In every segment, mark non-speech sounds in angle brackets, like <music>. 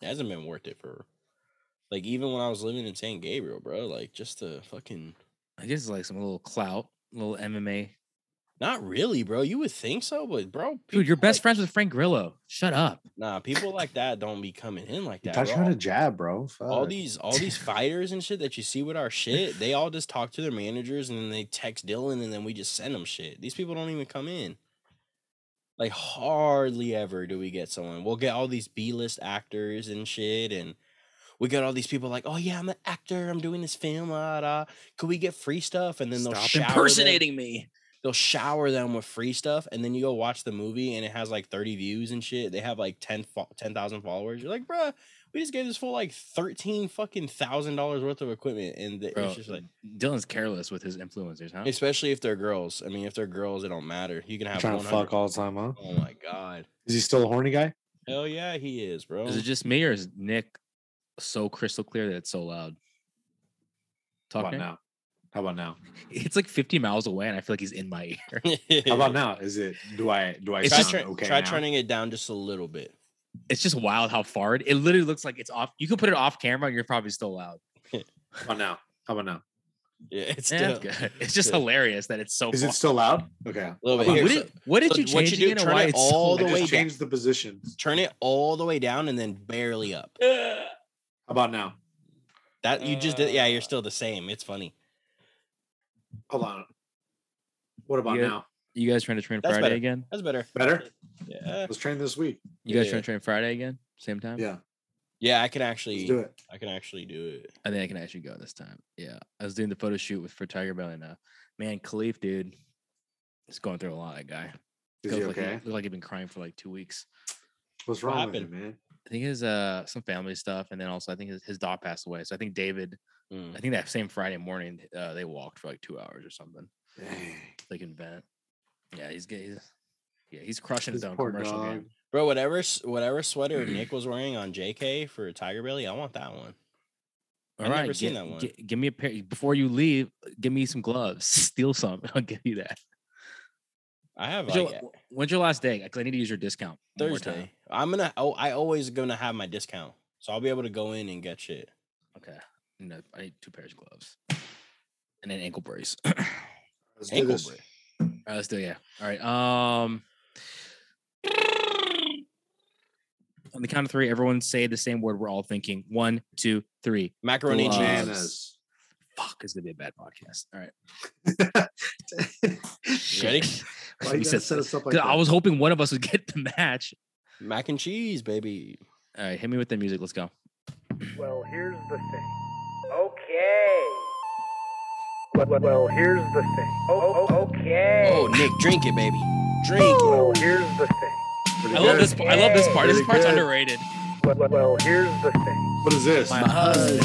It hasn't been worth it for like even when I was living in San Gabriel, bro. Like just to fucking I guess it's like some little clout, little MMA. not really, bro. You would think so, but bro, Dude, you're best like- friends with Frank Grillo. Shut up. Nah, people like that don't be coming in like that. touch bro. him in a jab, bro. all these all these fighters and shit that you see with our shit, they all just talk to their managers and then they text Dylan and then we just send them shit. These people don't even come in. Like hardly ever do we get someone. We'll get all these B list actors and shit, and we get all these people like, oh yeah, I'm an actor. I'm doing this film. Ah, da. Could we get free stuff? And then they'll Stop shower them- impersonating me. They'll shower them with free stuff, and then you go watch the movie, and it has like 30 views and shit. They have like 10 fo- 10,000 followers. You're like, bruh, we just gave this full like 13 fucking thousand dollars worth of equipment, and the- Bro, it's just like, Dylan's careless with his influencers, huh? especially if they're girls. I mean, if they're girls, it don't matter. You can have trying to fuck all the time, huh? Oh my god, Is he still a horny guy? hell yeah, he is, bro. Is it just me or is Nick so crystal clear that it's so loud? How Talk about now? How about now? <laughs> It's like 50 miles away, and I feel like he's in my ear. <laughs> How about now? Is it? Do I? Do I It's Try, just- sound turn- okay try now? turning it down just a little bit. It's just wild how far it. It literally looks like it's off. You can put it off camera, and you're probably still loud. How about now? How about now? Yeah, it's Yeah, still that's good. <laughs> It's just good. hilarious that it's so. Is far. it still loud? Okay. a little bit. Here, what, so did, what did so you what change you do, turn it all so the I way just down. the positions. turn it all the way down and then barely up. <gasps> How about now? That you just did. Yeah, you're Uh, still the same. It's funny. Hold on. What about Yeah. now? You guys trying to train That's Friday better. again? That's better. Better? Yeah. Let's train this week. You guys Yeah. trying to train Friday again? Same time? Yeah. Yeah, I can Let's actually do it. I can actually do it. I think I can actually go this time. Yeah. I was doing the photo shoot with for Tiger Belly now. Man, Khalif, dude, he's going through a lot, that guy. Is Feels he like okay? looked like he'd been crying for like two weeks. What's What wrong with him, man? I think his uh some family stuff, and then also I think his, his dog passed away. So I think David, Mm. I think that same Friday morning, uh, they walked for like two hours or something. Dang. Like in vent. Yeah, he's good. He's, yeah, he's crushing his This own commercial dog. game. Bro, whatever whatever sweater <clears throat> Nick was wearing on JK for Tiger Belly, I want that one. All I've right, never seen gi- that one. gi- give me a pair before you leave. Give me some gloves. <laughs> Steal some. I'll give you that. I have When's like your, when's your last day? Because I need to use your discount. one more time. Thursday. I'm gonna. Oh, I always gonna have my discount, so I'll be able to go in and get shit. Okay. No, I need two pairs of gloves and an ankle brace. Ankle this. Break. All right, let's do it. Yeah. All right. Um, on the count of three, everyone say the same word we're all thinking. One, two, three. Macaroni and Gloves. cheese. Bananas. Fuck, it's gonna be a bad podcast. All right. <laughs> Ready? <laughs> Why you said- set us up like 'cause that? I was hoping one of us would get the match. Mac and cheese, baby. All right, hit me with the music. Let's go. Well, here's the thing. Okay. Well, well, well here's the thing. Oh, oh, oh, okay. Oh, Nick, drink it, baby. Drink it. Well, here's the thing. Pretty I love this. this. I love this part. This part's good. underrated. Well, well, well, here's the thing. What is this? My husband.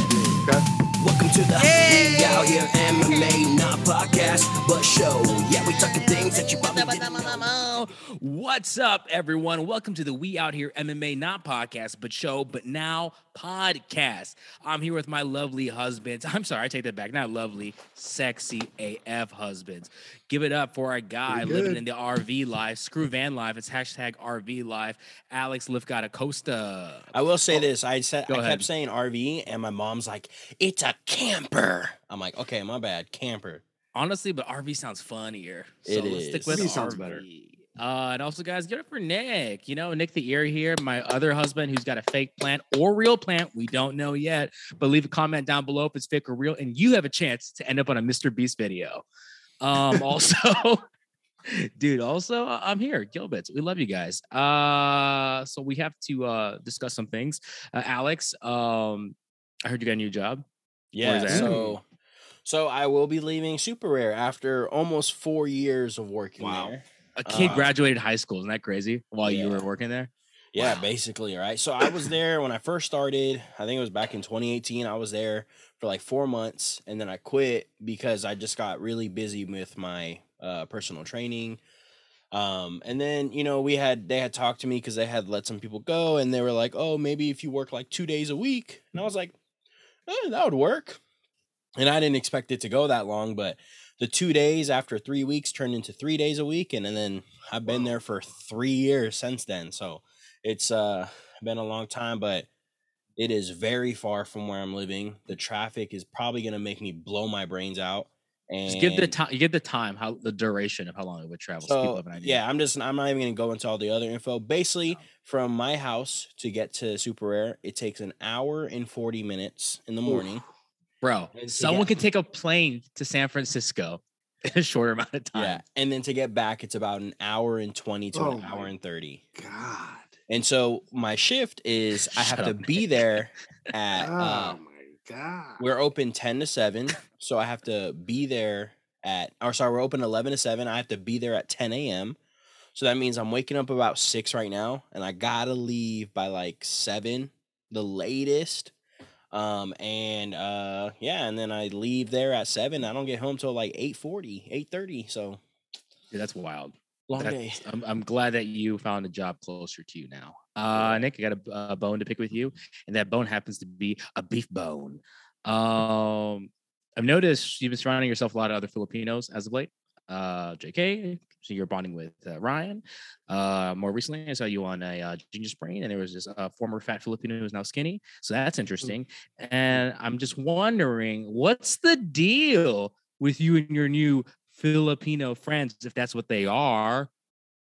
Okay. Welcome to the We Out Here MMA, not podcast, but show. Yeah, we talking things that you probably didn't know. What's up, everyone? Welcome to the We Out Here MMA, not podcast, but show, but now podcast. I'm here with my lovely husbands. <laughs> I'm sorry, I take that back. Not lovely, sexy AF husbands. Give it up for our guy living in the RV life, Screw Van life. It's hashtag RV life. Alex Lifgata Costa. I will say oh, this. I said Go I ahead. kept saying RV, and my mom's like, "It's a camper." I'm like, "Okay, my bad, camper." Honestly, but RV sounds funnier. So It let's stick with RV sounds better. Uh, and also, guys, get it up for Nick. You know, Nick the ear here, my other husband who's got a fake plant or real plant. We don't know yet, but leave a comment down below if it's fake or real, and you have a chance to end up on a Mr. Beast video. Um, <laughs> also, <laughs> dude, also, uh, I'm here, Gilbits. We love you guys. Uh, so we have to uh discuss some things. Uh, Alex, um, I heard you got a new job. Yeah. So, so I will be leaving Superare after almost four years of working Wow. there. A kid Uh, graduated high school. Isn't that crazy? While you were working there. Yeah, Wow. basically, right? So I was <coughs> there when I first started. I think it was back in 2018. I was there for like four months and then I quit because I just got really busy with my uh, personal training. Um, and then, you know, we had, they had talked to me because they had let some people go and they were like, oh, maybe if you work like two days a week. And I was like, eh, that would work. And I didn't expect it to go that long, but the two days after three weeks turned into three days a week. And, and then I've been Wow. there for three years since then. So, it's uh been a long time but It is very far from where I'm living. The traffic is probably gonna make me blow my brains out. And Just give the time. You give the time, how the duration of how long it would travel. So, people So have an idea. yeah, I'm just I'm not even gonna go into all the other info. Basically, from my house to get to Superare, it takes an hour and 40 minutes in the morning. Bro. And Someone get- can take a plane to San Francisco in a shorter amount of time. Yeah. And then to get back, it's about an hour and 20 to Oh an hour and 30. God. And so my shift is I have Shut to up, be Nick. there <laughs> at uh, Oh my God. we're open 10 to 7. So I have to be there at or sorry, we're open 11 to 7. I have to be there at 10 a.m. So that means I'm waking up about six right now, and I gotta leave by like seven, the latest. Um and uh yeah, and then I leave there at seven. I don't get home till like 8:40, 8:30. So Dude, that's wild. long That's- day. I'm, I'm glad that you found a job closer to you now. Uh, Nick, I got a, a bone to pick with you, and that bone happens to be a beef bone. Um, I've noticed you've been surrounding yourself a lot of other Filipinos as of late. Uh, JK, so you're bonding with uh, Ryan. Uh, more recently, I saw you on a uh, Ginger Spring, and there was this uh, former fat Filipino who's now skinny. So that's interesting. And I'm just wondering, what's the deal with you and your new Filipino friends, if that's what they are?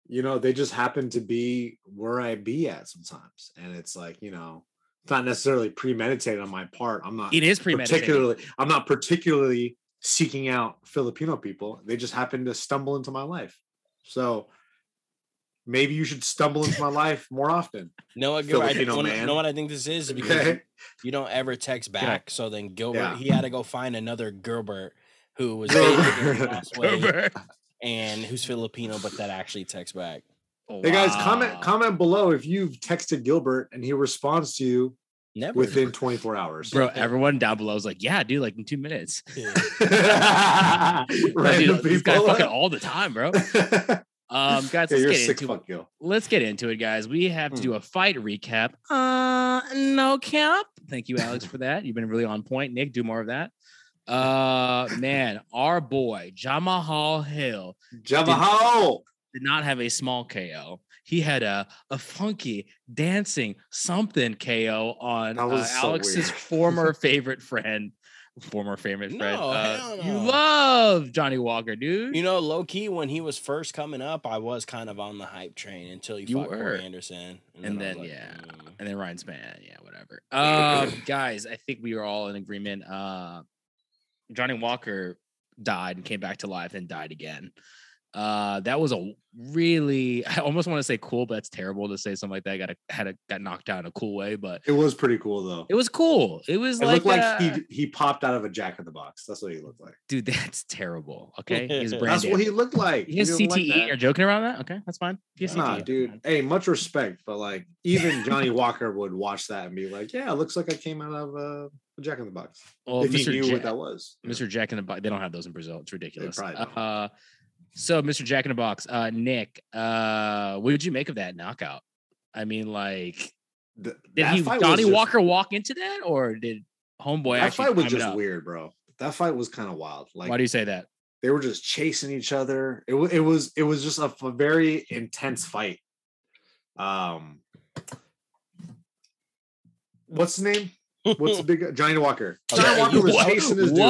you know, they just happen to be where I be at sometimes. And it's like, you know, it's not necessarily premeditated on my part. I'm not It is premeditated. particularly I'm not particularly seeking out Filipino people. They just happen to stumble into my life. So maybe you should stumble into my life more often. No, what, Gilbert, I think, Filipino man. know what I think this is <laughs> because Okay. you don't ever text back. So then Gilbert, Yeah. he had to go find another Gilbert who was Gilbert. dating him last way and who's Filipino, but that actually texts back. Oh, hey guys, comment comment below if you've texted Gilbert and he responds to you Never. within 24 hours. Bro, everyone down below is like, yeah, dude, like in two minutes. <laughs> Random Dude, this guy people. fucking all the time, bro. <laughs> Um, guys, yeah, let's get into it. fuck Let's get into it, guys. We have to Hmm. do a fight recap. Uh, no cap. Thank you, Alex, for that. You've been really on point. Nick, do more of that. Uh, man, our boy Jamahal Hill Jamaho. did not have a small KO. He had a a funky dancing something KO on uh, so Alex's former <laughs> favorite friend. Former favorite friend. No, Uh, hell You love Johnny Walker, dude. You know, low key, when he was first coming up, I was kind of on the hype train until he You fought Corey were. Anderson. and I was then like, yeah, mm. and then Ryan Spann, yeah, whatever. <clears throat> Uh, guys, I think we are all in agreement. Uh, Johnny Walker died and came back to life and died again. Uh, that was a really, <laughs> I almost want to say cool, but that's terrible to say something like that. Got a, had a got knocked out in a cool way, but It was pretty cool though. it was cool. It was It like, looked like uh, he he popped out of a jack in the box. That's what he looked like. dude, <laughs> that's terrible. Okay, he's brain <laughs> That's what he looked like. He has didn't like CTE. You're joking around that? Okay, that's fine. He has Nah, CTE. dude. Hey, much respect, but like even Johnny Walker would watch that and be like, "Yeah, it looks like I came out of uh, a Jack in the Box." Well, if he Mr. knew Ja- what that was. Mr. Jack in the Box. They don't have those in Brazil. It's ridiculous. probably don't. Uh, so, Mr. Jack in the Box, uh, Nick, uh, what did you make of that knockout? I mean, like, Th- did he Johnny just- Walker walk into that, or did Homeboy That actually fight was just weird, bro. That fight was kind of wild. Like Why do you say that? they were just chasing each other. It, it was it was just a very intense fight. Um, what's the name? What's the big? Johnny Walker? Okay, <laughs> Johnny Walker was Whoa, chasing this dude. Whoa,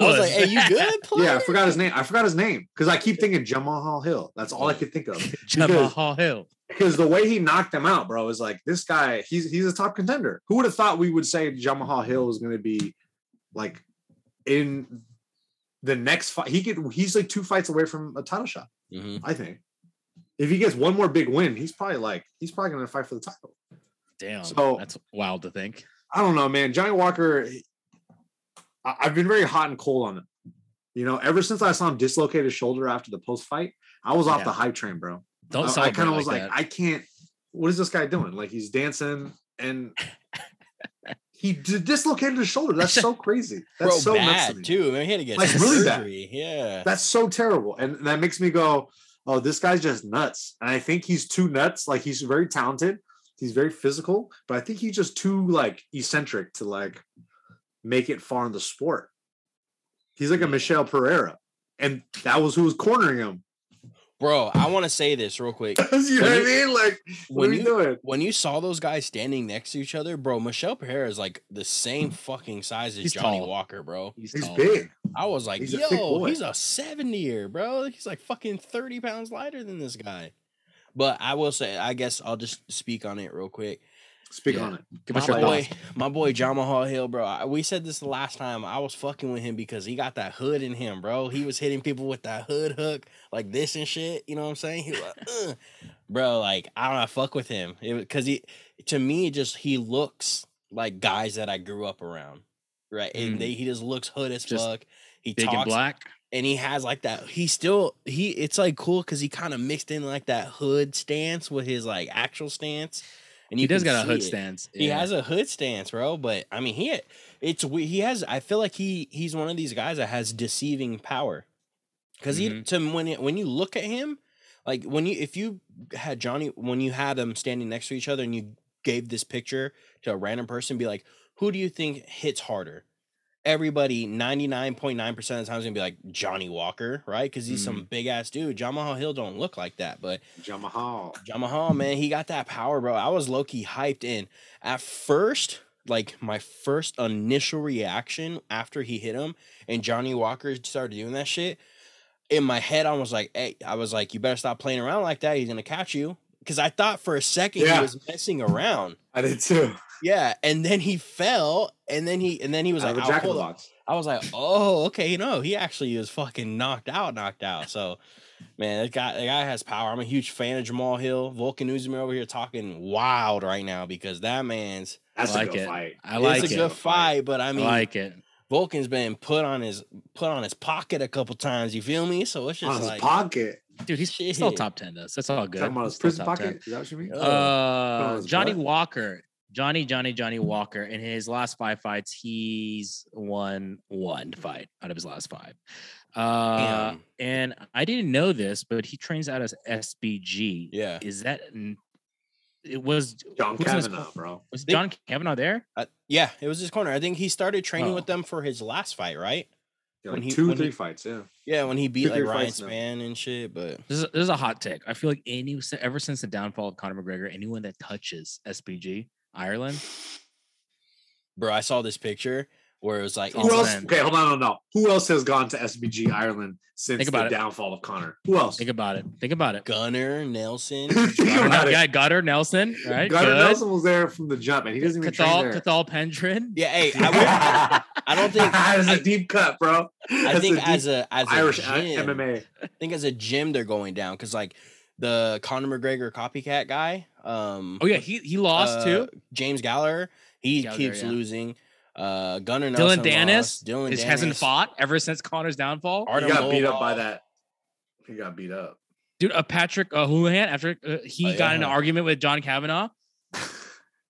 I was like, "Hey, you good?" Player? Yeah, I forgot his name. I forgot his name because I keep thinking Jamal Hall Hill. That's all I could think of. <laughs> Jamal Hall Hill. Because the way he knocked him out, bro, is like this guy. He's he's a top contender. Who would have thought we would say Jamal Hall Hill was going to be like in the next fight? He could. He's like two fights away from a title shot. Mhm. I think. If he gets one more big win, he's probably like he's probably going to fight for the title. Damn, So- that's wild to think. I don't know, man. Johnny Walker, I- I've been very hot and cold on him. You know, ever since I saw him dislocate his shoulder after the post fight, I was off Yeah. the hype train, bro. Don't I, I kind of was like. I can't. What is this guy doing? Like he's dancing and <laughs> he dislocated his shoulder. That's so crazy. <laughs> That's Bro, so to bad me. too. I mean, he had to get Like, really bad. surgery. Yeah. That's so terrible, and that makes me go, "Oh, this guy's just nuts." And I think he's too nuts. Like he's very talented, he's very physical, but I think he's just too like eccentric to like make it far in the sport. He's like a Michel Pereira, and that was who was cornering him. bro. I want to say this real quick. <laughs> you know When what I you- mean? Like, what when are you you- doing? When you saw those guys standing next to each other, bro, Michel Pereira is like the same fucking size as He's Johnny tall. Walker, bro. He's, He's big. I was like, He's yo, boy. he's a 70 year, bro. He's like fucking 30 pounds lighter than this guy. But I will say, I guess I'll just speak on it real quick. Speak Yeah. on it. Give My us your boy, thoughts. my boy John Mahal Hill, bro. I, we said this the last time. I was fucking with him because he got that hood in him, bro. He was hitting people with that hood hook like this and shit. You know what I'm saying? He was like, bro, like I don't know, I fuck with him. Because he to me just he looks like guys that I grew up around, right? Mm. And they, he just looks hood as Just fuck. He Big talks and black. And he has like that he still he it's like cool because he kind of mixed in like that hood stance with his like actual stance and He does got a hood it. stance. he has a hood stance bro but i mean he it's we- he has i feel like he he's one of these guys that has deceiving power because he Mhm. to when it, when you look at him like when you if you had johnny when you had them standing next to each other and you gave this picture to a random person be like who do you think hits harder everybody 99.9% of the time is gonna be like Johnny Walker, right? Because he's some mm. big ass dude. John Mahal Hill don't look like that, but John Mahal. John Mahal, man, he got that power, bro. I was low key hyped in. At first, like my first initial reaction after he hit him and Johnny Walker started doing that shit, in my head, I was like, hey, I was like, you better stop playing around like that. He's gonna catch you. Because I thought for a second Yeah. he was messing around. I did too. Yeah, and then he fell, and then he and then he was Out like, of a "I'll jack in the the box. I was like, oh, okay, you know, he actually is fucking knocked out, knocked out. So, man, that guy, that guy has power. I'm a huge fan of Jamal Hill. Volkan Uzman over here talking wild right now because that man's That's like a good it. fight. I like it's a it. good fight, but I I mean, like it. Volkan's been put on his put on his pocket a couple times. You feel me? So it's On just his like, pocket. Dude, he's he's still top 10 though. So that's all good. Talking about his prison pocket. 10. Is that what you mean? Uh, his Johnny butt? Walker. Johnny, Johnny, Johnny Walker. In his last five fights, he's won one fight out of his last five. Uh, Damn. and I didn't know this, but he trains out as SBG. yeah. Is that it was John Kavanagh, bro. Was John Kavanagh there? Uh, yeah, it was his corner. I think he started training Oh. with them for his last fight, right? Yeah, When like he- two, when three he- fights. Yeah. Yeah, when he beat Two, like three Ryan fights now. Spann and shit. But This is, this is a hot take. I feel like any ever since the downfall of Conor McGregor, anyone that touches SBG Ireland, bro, I saw this picture where it was like, Oh, Who else? Okay, hold on, no, no. Who else has gone to SBG Ireland since Think the about it. downfall of Conor? Who else? think about it. Think about it. Gunnar Nelson. <laughs> Think about it. Yeah, Gutter Nelson, right? Gunnar Good. Nelson was there from the jump, and he doesn't even Cathal, train there. Cathal Pendred. yeah, hey, <laughs> I, would, I don't think <laughs> that's a deep cut, bro. I think a as a as a Irish gym, MMA. I think as a gym they're going down because like the Conor McGregor copycat guy, um, Oh yeah, he he lost uh, too. James Gallagher, he Gallagher, keeps yeah. losing. Uh, Gunnar Dillon Nelson Danis lost. Dillon is, hasn't fought ever since Conor's downfall. He Artem got beat up by that. He got beat up. Dude, uh, Patrick uh, Holohan after uh, he Oh, got in an yeah. argument with John Kavanagh.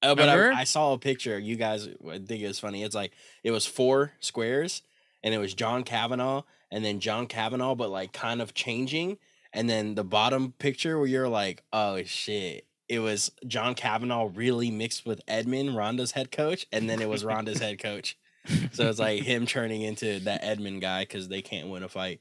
Oh, <laughs> but I, I saw a picture. You guys would think it was funny. It's like it was four squares, and it was John Kavanagh, and then John Kavanagh, but like kind of changing. And then the bottom picture where you're like, oh shit, it was John Kavanagh really mixed with Edmond, Ronda's head coach, and then it was Ronda's head coach. So it's like him turning into that Edmond guy because they can't win a fight.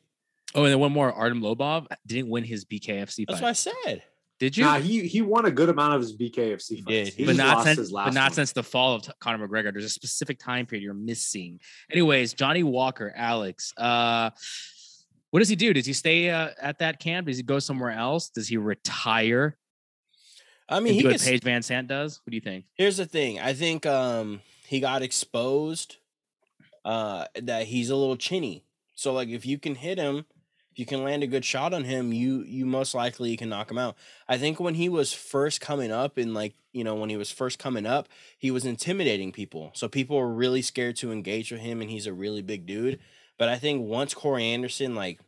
Oh, and then one more. Artem Lobov didn't win his BKFC That's what I said. Did you? Nah, he he won a good amount of his BKFC He fights. did. He but not since his last but not one. since the fall of T- Conor McGregor. There's a specific time period you're missing. Anyways, Johnny Walker, Alex. Uh, what does he do? Does he stay uh, at that camp? Does he go somewhere else? Does he retire I mean, he what gets, Paige VanZant does? What do you think? Here's the thing. I think um he got exposed uh that he's a little chinny. So like if you can hit him, if you can land a good shot on him, you you most likely can knock him out. I think when he was first coming up and like, you know, when he was first coming up, he was intimidating people. So people were really scared to engage with him and he's a really big dude. But I think once Corey Anderson like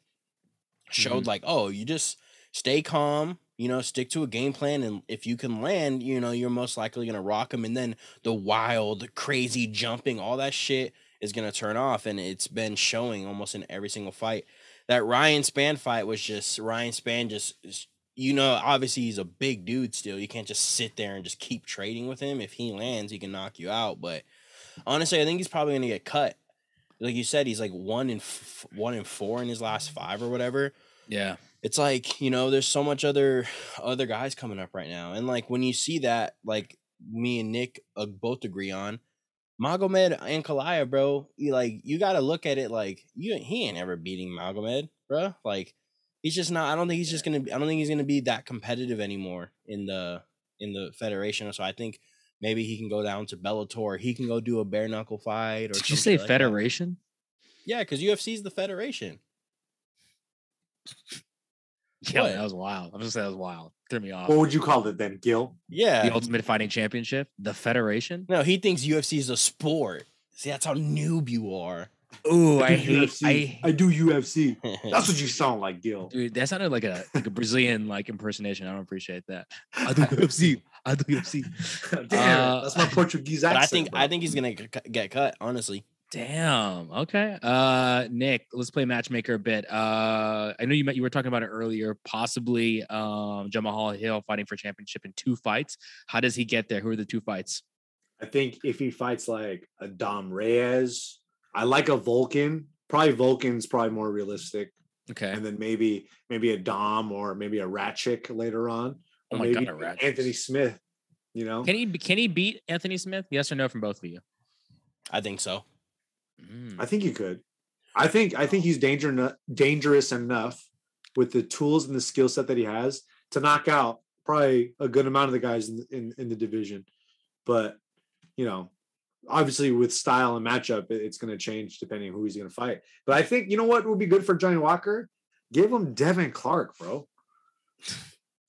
showed like, oh, you just stay calm, you know, stick to a game plan, and if you can land, you know, you're most likely gonna rock him. And then the wild, crazy jumping, all that shit is gonna turn off, and it's been showing almost in every single fight. That Ryan Spann fight was just Ryan Spann just. You know, obviously he's a big dude still. You can't just sit there and just keep trading with him. If he lands, he can knock you out. But honestly, I think he's probably gonna get cut. Like you said, he's like one in f- one in four in his last five or whatever. Yeah. It's like you know there's so much other other guys coming up right now and like when you see that like me and nick uh, both agree on Magomed Ankalaev bro you like you gotta look at it like you he ain't ever beating magomed bro like he's just not i don't think he's just gonna be i don't think he's gonna be that competitive anymore in the in the federation so i think maybe he can go down to bellator he can go do a bare knuckle fight or Did you say like that. federation? yeah because ufc's the federation Yeah, What? that was wild. I'm just saying that was wild. Threw me off. What would you call it then, Gil? yeah the Ultimate Fighting Championship, the Federation. No, he thinks UFC is a sport. See, that's how noob you are. Ooh, I do hate. UFC. I I do UFC. <laughs> That's what you sound like, Gil. dude, that sounded like a like a <laughs> Brazilian like impersonation. I don't appreciate that. <laughs> I do UFC. I do UFC. Damn, Uh, that's my Portuguese but accent. I think bro. I think he's gonna g- get cut. Honestly, Damn. Okay. Uh, Nick, let's play matchmaker a bit. Uh, I know you met, you were talking about it earlier. Possibly, um, Jamal Hill fighting for championship in two fights. How does he get there? Who are the two fights? I think if he fights like a Dom Reyes, I like a Volkan. Probably Volkan's probably more realistic, Okay. and then maybe maybe a Dom or maybe a Rakic later on, Oh my maybe God, a Rakic. Anthony Smith. You know, Can he can he beat Anthony Smith? Yes or no from both of you? I think so. Mm. I think he could. I think I think he's danger dangerous enough with the tools and the skill set that he has to knock out probably a good amount of the guys in in, in the division. But you know, obviously with style and matchup, it's going to change depending on who he's going to fight. But I think you know what would be good for Johnny Walker? Give him Devin Clark, bro.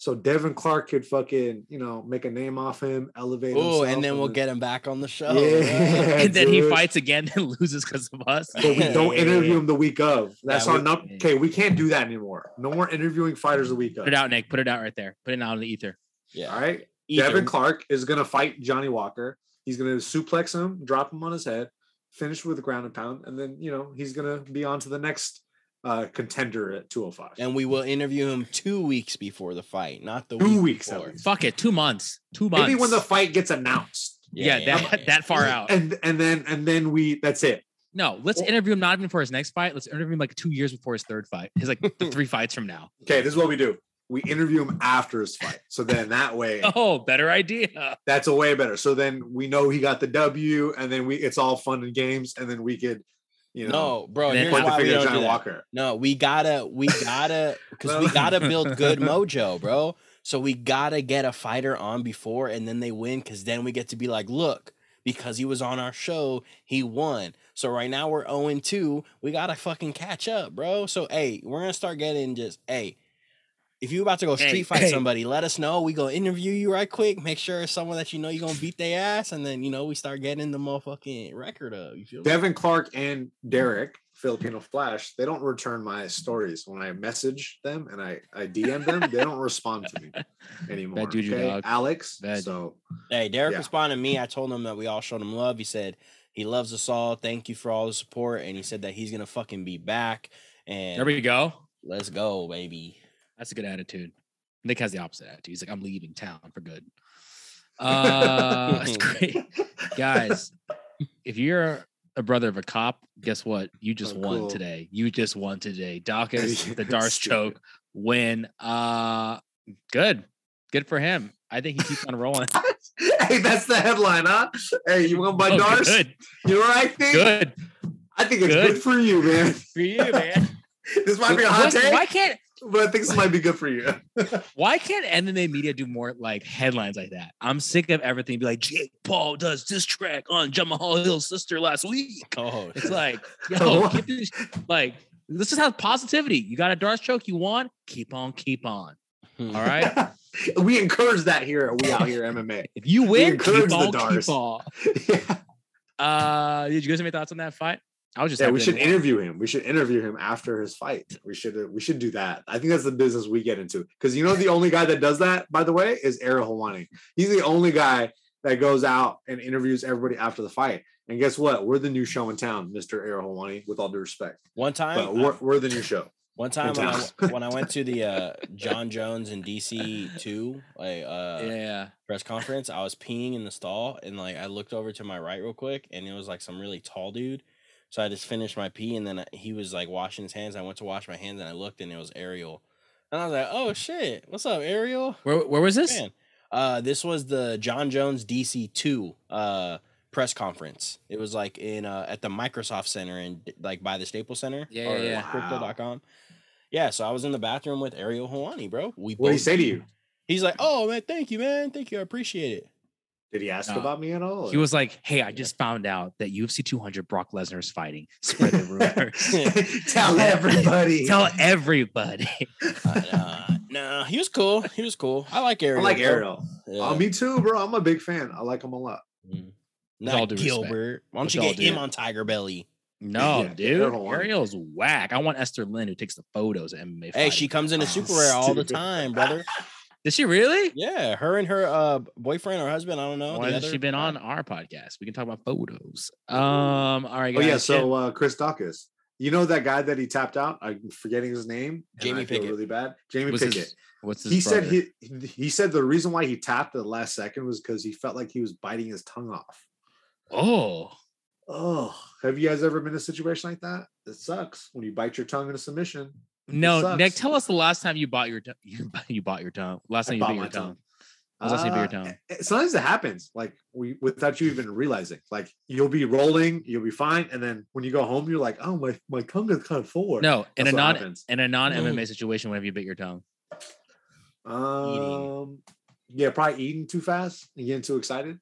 So Devin Clark could fucking you know make a name off him, elevate. Oh, and then we'll get him back on the show. Yeah. <laughs> and then he fights again and <laughs> loses because of us. but we don't interview him the week of. That's Yeah, our we- num- okay. We can't do that anymore. No more interviewing fighters the week of. Put it out, Nick. Put it out right there. Put it out in the ether. Yeah. All right. Ether. Devin Clark is gonna fight Johnny Walker. He's gonna suplex him, drop him on his head, finish with a ground and pound, and then you know he's gonna be on to the next uh contender at 205. and we will interview him two weeks before the fight, not the Two week weeks at before. least. Fuck it. Two months. Two months. Maybe when the fight gets announced. yeah, that that far out. And and then and then we that's it. No, let's Well- interview him not even for his next fight. Let's interview him like two years before his third fight. His like <laughs> the three fights from now. Okay, this is what we do. We interview him after his fight. So then that way <laughs> Oh, better idea. that's a way better. So then we know he got the W, and then we it's all fun and games, and then we could, you know, No, bro. And Here's why we don't do that. Walker. No, we gotta, we gotta, <laughs> because we <laughs> gotta build good mojo, bro. So we gotta get a fighter on before, and then they win, because then we get to be like, look, because he was on our show, he won. So right now we're 0 2. We gotta fucking catch up, bro. So hey, we're gonna start getting just hey. If you're about to go Hey, street fight hey. somebody, let us know. We gonna interview you right quick. Make sure it's someone that you know you're gonna beat their ass, and then you know we start getting the motherfucking record of. You feel me? Devin Clark and Derek Filipino Flash, they don't return my stories when I message them and I I DM them. they don't respond to me <laughs> anymore. juju, okay? dog. Alex. Bad so Hey, Derek Yeah. responded to me. I told him that we all showed him love. He said he loves us all. Thank you for all the support. And he said that he's gonna fucking be back. And There we go. let's go, baby. That's a good attitude. Nick has the opposite attitude. He's like, I'm leaving town for good. Uh, that's <laughs> great, guys. If you're a brother of a cop, guess what? You just Oh, won cool. today. You just won today. Daukaus, <laughs> the Darce choke win. Uh, good, good for him. I think he keeps on rolling. <laughs> hey, that's the headline, huh? Hey, you want my Oh, Darce? Good, You know what I think? good I think it's Good. good, for you, man. for you, man. This might be a hot take, why can't but I think this might be good for you. <laughs> Why can't MMA media do more like headlines like that? I'm sick of everything. Be like, Jake Paul does this track on Jamal Hill's sister last week. Oh, It's like, <laughs> yo, keep this, like, this is how positivity. You got a Darce choke you want. keep on, keep on. All right. <laughs> we encourage that here We Out Here MMA. If you win, keep encourage the on, Darce. keep on. yeah, Uh, did you guys have any thoughts on that fight? I was just yeah we should interview him. We should interview him after his fight. We should we should do that. I think that's the business we get into. Because you know the only guy that does that, by the way, is Ariel Helwani. He's the only guy that goes out and interviews everybody after the fight. And guess what? We're the new show in town, Mr. Ariel Helwani, with all due respect. one time, But we're, we're the new show. one time when I, when I went to the uh, Jon Jones in DC two like uh, Yeah. press conference, I was peeing in the stall and like I looked over to my right real quick and it was like some really tall dude. So I just finished my pee and then he was like washing his hands. I went to wash my hands and I looked and it was Ariel. And I was like, "Oh shit, what's up, Ariel?" Where where was this? Man, uh, this was the Jon Jones DC two uh press conference. It was like in uh at the Microsoft Center and like by the Staples Center. Yeah, or yeah, yeah. Crypto.com. Yeah, so I was in the bathroom with Ariel Helwani, bro. We What did he say to you? He's like, "Oh man, thank you, man, thank you, I appreciate it." Did he ask No. about me at all? He was like, "Hey, I just found out that UFC 200 Brock Lesnar is fighting. Spread the <laughs> rumors. <laughs> tell everybody. Tell everybody." <laughs> Uh, uh, no, he was cool. He was cool. I like Ariel. I like bro. Ariel. Yeah. Oh, me too, bro. I'm a big fan. I like him a lot. Mm. With all Not due respect. Why don't With you get him on Tiger Belly? No, Yeah, dude, Ariel Helwani. Ariel's whack. I want Esther Lin who takes the photos of MMA. Hey, fighting. she comes into Oh, Superare all the time, brother. Did she really? Yeah, her and her uh boyfriend or husband, I don't know. Why the hasn't she been on our podcast? We can talk about photos. Um, all right, Oh guys. yeah, so uh, Chris Daukaus. You know that guy that he tapped out? I'm forgetting his name. Jamie Pickett. really bad. Jamie what's Pickett. his, what's his he said he he said the reason why he tapped at the last second was because he felt like he was biting his tongue off. Oh, Oh, have you guys ever been in a situation like that? It sucks when you bite your tongue in a submission. No, Nick. Tell us the last time you bought your tongue. <laughs> You, you bought your tongue. Last I time you bought bit your tongue. tongue. Was last time you bit Uh, your tongue? eh, Sometimes it happens, like we without you even realizing. Like you'll be rolling, you'll be fine, and then when you go home, you're like, "Oh, my my tongue is kind of full." No, in a That's what non happens. in a non MMA situation, when have you bit your tongue? Um, yeah, probably eating too fast and getting too excited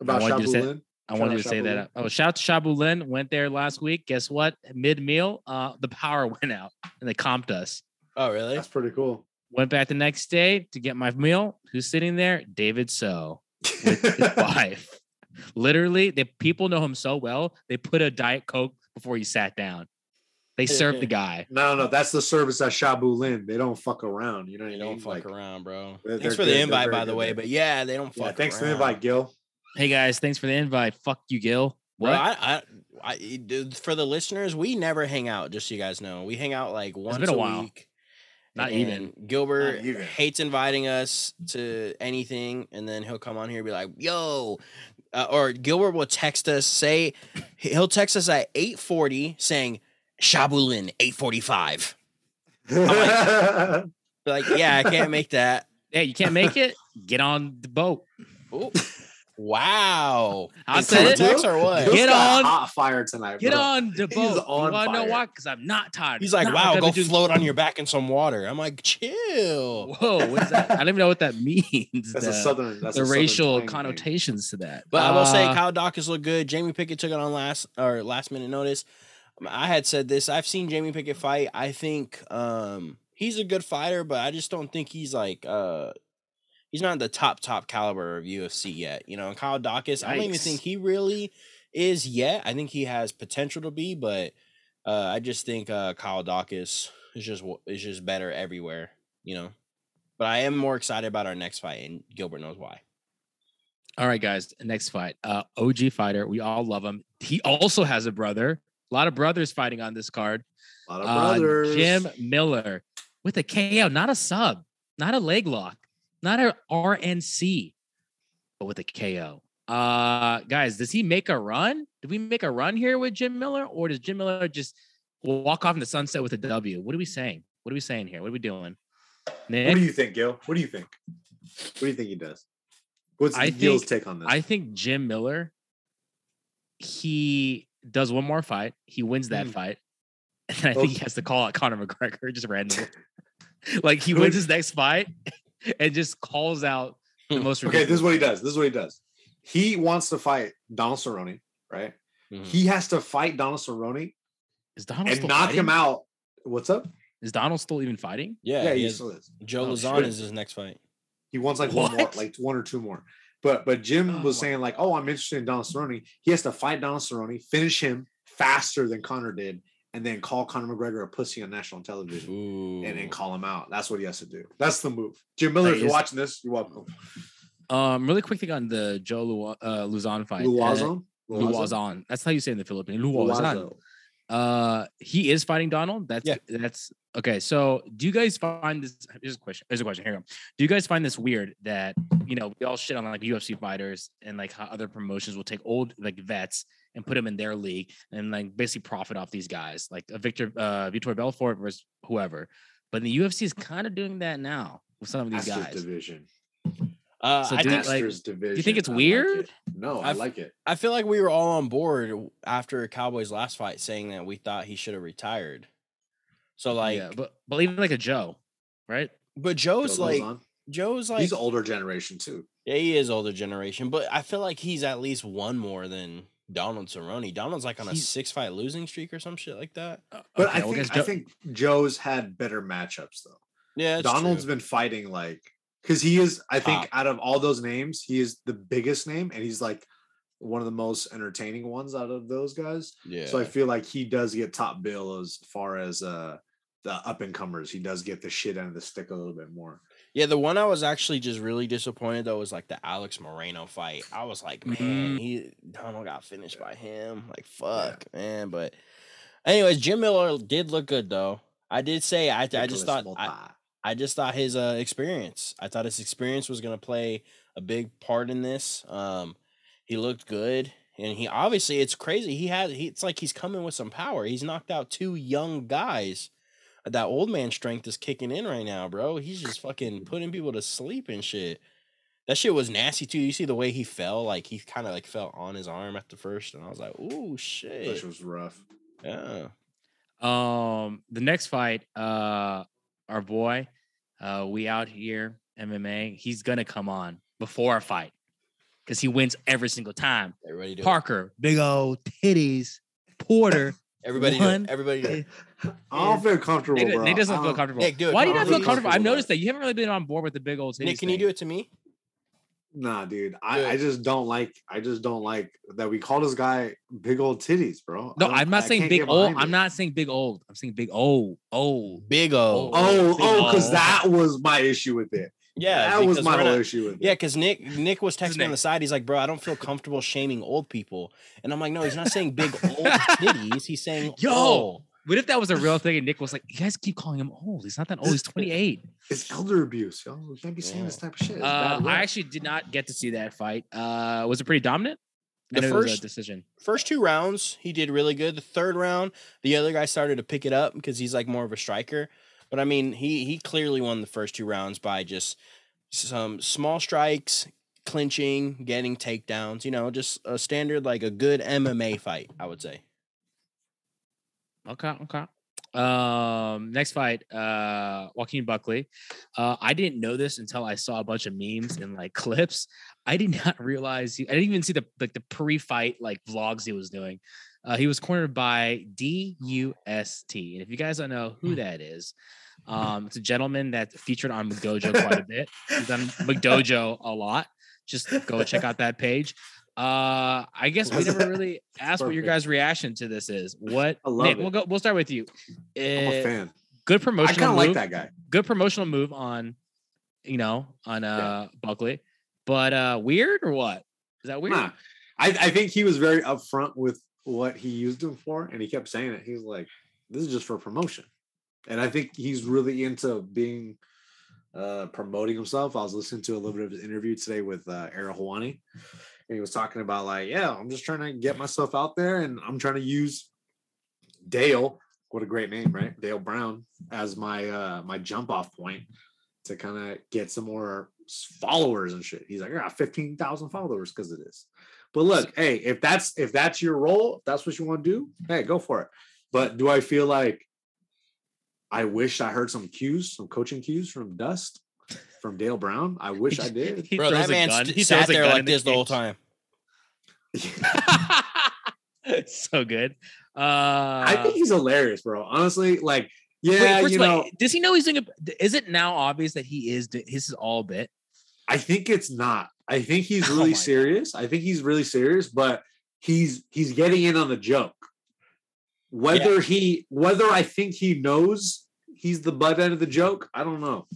about wanted you to say- Shabu Lin. I Shout wanted out you to say that. Lin. Oh, shout out to Shabu Lin. Went there last week. Guess what? Mid meal, uh, the power <laughs> went out and they comped us. Oh, really? That's pretty cool. Went back the next day to get my meal. Who's sitting there? David So with his <laughs> wife. Literally, the people know him so well. They put a diet coke before he sat down. They served the <laughs> guy. No, no, that's the service at Shabu Lin. They don't fuck around. You know what They I don't mean? fuck Like, around, bro. they're- Thanks they're for good. the invite, by the way. there. But yeah, they don't yeah, fuck. thanks for the invite, Gil. Hey guys, thanks for the invite. Fuck you, Gil. Bro, I, I, I, dude, for the listeners, we never hang out. Just so you guys know, we hang out like once been a a week. Not even. Gilbert Not even. hates inviting us to anything, and then he'll come on here and be like, "Yo," uh, or Gilbert will text us. Say he'll text us at eight forty, saying "Shabulin eight forty five. <laughs> Like, yeah, I can't make that. Hey, you can't make it? Get on the boat. Ooh. Wow. <laughs> I Is said it it. or what? Gil's Get on- hot fire tonight. Get bro. on the He's boat. on you wanna know fire. why? Because I'm not tired. He's like, not "Wow, go been doing- float on your back in some water." I'm like, "Chill." Whoa, what is that? I don't even know what that <laughs> means. That's the, a southern. That's the a southern racial thing. connotations to that. But I will say Uh, Kyle Daukaus looked good. Jamie Pickett took it on last or last minute notice. Um, I had said this. I've seen Jamie Pickett fight. I think um he's a good fighter, but I just don't think he's like uh he's not the top top caliber of UFC yet. You know, and Kyle Daukaus, I don't even think he really is yet. I think he has potential to be, but uh I just think uh Kyle Daukaus is just is just better everywhere, you know. But I am more excited about our next fight, and Gilbert knows why. All right, guys. Next fight. Uh, OG fighter. We all love him. He also has a brother. A lot of brothers fighting on this card. A lot of Uh, brothers. Jim Miller with a KO, not a sub, not a leg lock, not a RNC, but with a KO. Uh, guys, does he make a run? Do we make a run here with Jim Miller, or does Jim Miller just walk off in the sunset with a W? What are we saying? What are we saying here? What are we doing? What do you think, Gil? What do you think? What do you think he does? What's I Gil's think- take on this? I think Jim Miller, he does one more fight. He wins that Mm. fight. And I think he has to call out Conor McGregor just randomly. <laughs> like he wins his next fight and just calls out the most okay, this is what he does. This is what he does. He wants to fight Donald Cerrone, right? Mhm. He has to fight Donald Cerrone. Is Donald and still knock fighting? him out. What's up? Is Donald still even fighting? Yeah, Yeah, he he has- still is. Joe Oh, Lauzon is his next fight. He wants like one more, like one or two more. But but Jim Oh was my- saying like, oh, I'm interested in Donald Cerrone. He has to fight Donald Cerrone, finish him faster than Conor did, and then call Conor McGregor a pussy on national television. Ooh. And then call him out. That's what he has to do. That's the move. Jim Miller, if you're watching this, you're welcome. Um, really quick thing on the Joe Lu- uh, Luzon fight. Uh, Luazon? Luazon. That's how you say in the Philippines. Luazon. Luazon. Uh, he is fighting Donald. That's Yeah. that's okay. So, do you guys find this? Here's a question. Here's a question. Here we go. Do you guys find this weird that you know we all shit on like UFC fighters and like how other promotions will take old like vets and put them in their league and like basically profit off these guys like a Victor uh Vitor Belfort versus whoever. but the UFC is kind of doing that now with some of these Masters guys. division. Uh, So I do think you- like- Masters division. think it's I like weird? it. No, I like it. I feel like we were all on board after Cowboys' last fight, saying that we thought he should have retired. So like, yeah, but but even like a Joe, right? but Joe's Joe like Lauzon. Joe's like he's older generation too. yeah, he is older generation, but I feel like he's at least one more than Donald Cerrone. Donald's like on a He's- six fight losing streak or some shit like that. But Okay, I think guess I Joe- think Joe's had better matchups though. Yeah, it's Donald's true. been fighting like because he is. I think Top. out of all those names, he is the biggest name, and he's like one of the most entertaining ones out of those guys. yeah. So I feel like he does get top bill as far as uh the up and comers. He does get the shit end of the stick a little bit more. Yeah, the one I was actually just really disappointed though was like the Alex Morono fight. I was like, man, Mhm. he Donald got finished by him. Like, fuck, man. But, anyways, Jim Miller did look good though. I did say I, I just thought I, I just thought his uh, experience. I thought his experience was gonna play a big part in this. Um, he looked good, and he obviously it's crazy. He had he, it's like he's coming with some power. He's knocked out two young guys. That old man strength is kicking in right now, bro. He's just fucking putting people to sleep and shit. That shit was nasty too. You see the way he fell, like he kind of like fell on his arm at the first, and I was like, "Ooh, shit!" shit was rough. Yeah, Um, the next fight, uh, our boy, uh, we out here MMA. He's gonna come on before our fight because he wins every single time. everybody do. it. Parker, big old titties. Porter, <laughs> Everybody do. It. Everybody do. it. <laughs> <laughs> I don't feel comfortable, Nate, bro. Nate doesn't feel comfortable. Nick, do it. Why do you not feel please. comfortable? I've noticed that you haven't really been on board with the big old titties. Nick, can you do it to me? Nah, dude. I, I just don't like. I just don't like that we call this guy big old titties, bro. No, I don't- I'm not I saying big get old. behind I'm it. not saying big old. I'm saying big old. Old. Big O. Oh, oh, Big oh, because ol'. that was my issue with it. yeah, that was my whole issue with it. Yeah, because Nick Nick was texting me on the side. He's like, "Bro, I don't feel comfortable shaming old people," and I'm like, "No, he's not saying big old titties. He's saying Yo. old." What if that was a real thing and Nick was like, you guys keep calling him old. He's not that old. He's 28. it's elder abuse, yo. We can't be saying this type of shit. Uh. I actually did not get to see that fight. Uh, was it pretty dominant? The I know it was a first- decision. First two rounds, he did really good. The third round, the other guy started to pick it up because he's like more of a striker. But I mean, he he clearly won the first two rounds by just some small strikes, clinching, getting takedowns. You know, just a standard like a good MMA fight. I would say. Okay, okay. Um, next fight, uh, Joaquin Buckley. Uh, I didn't know this until I saw a bunch of memes and like <laughs> clips. I did not <laughs> realize he, I didn't even see the like the pre-fight like vlogs he was doing. Uh, he was cornered by DUST, and if you guys don't know who that is, um, it's a gentleman that featured on <laughs> McDojo quite a bit. He's on McDojo a lot. Just go check out that page. Uh, I guess we never <laughs> really asked what your guys' reaction to this is. What I love Nick? it. We'll go. We'll start with you. I'm a Uh, fan. good promotional. I kind of like that guy. Good promotional move on, you know, on uh Buckley. But uh weird or what? Is that weird? Nah, I, I think he was very upfront with what he used him for, and he kept saying it. He's like, "This is just for promotion," and I think he's really into being uh, promoting himself. I was listening to a little bit of his interview today with uh, Errol Helwani, and he was talking about like, "Yeah, I'm just trying to get myself out there, and I'm trying to use Dale. What a great name, right? Dale Brown as my uh, my jump off point." To kind of get some more followers and shit. He's like, I got 15,000 followers because of this. But look, hey, if that's if that's your role, if that's what you want to do, hey, go for it. But do I feel like I wish I heard some cues, some coaching cues from Dust, from Dale Brown? I <laughs> wish I did. He Bro, that man st- He sat there like in the this the whole cage. time. <laughs> so good. Uh I think he's hilarious, bro. Honestly, like, yeah, wait, first you of all, does he know he's doing a is it now obvious that he is This is all bit? I think it's not. I think he's <laughs> Oh really God. serious. I think he's really serious, but he's he's getting in on the joke. Whether he whether I think he knows he's the butt end of the joke, I don't know.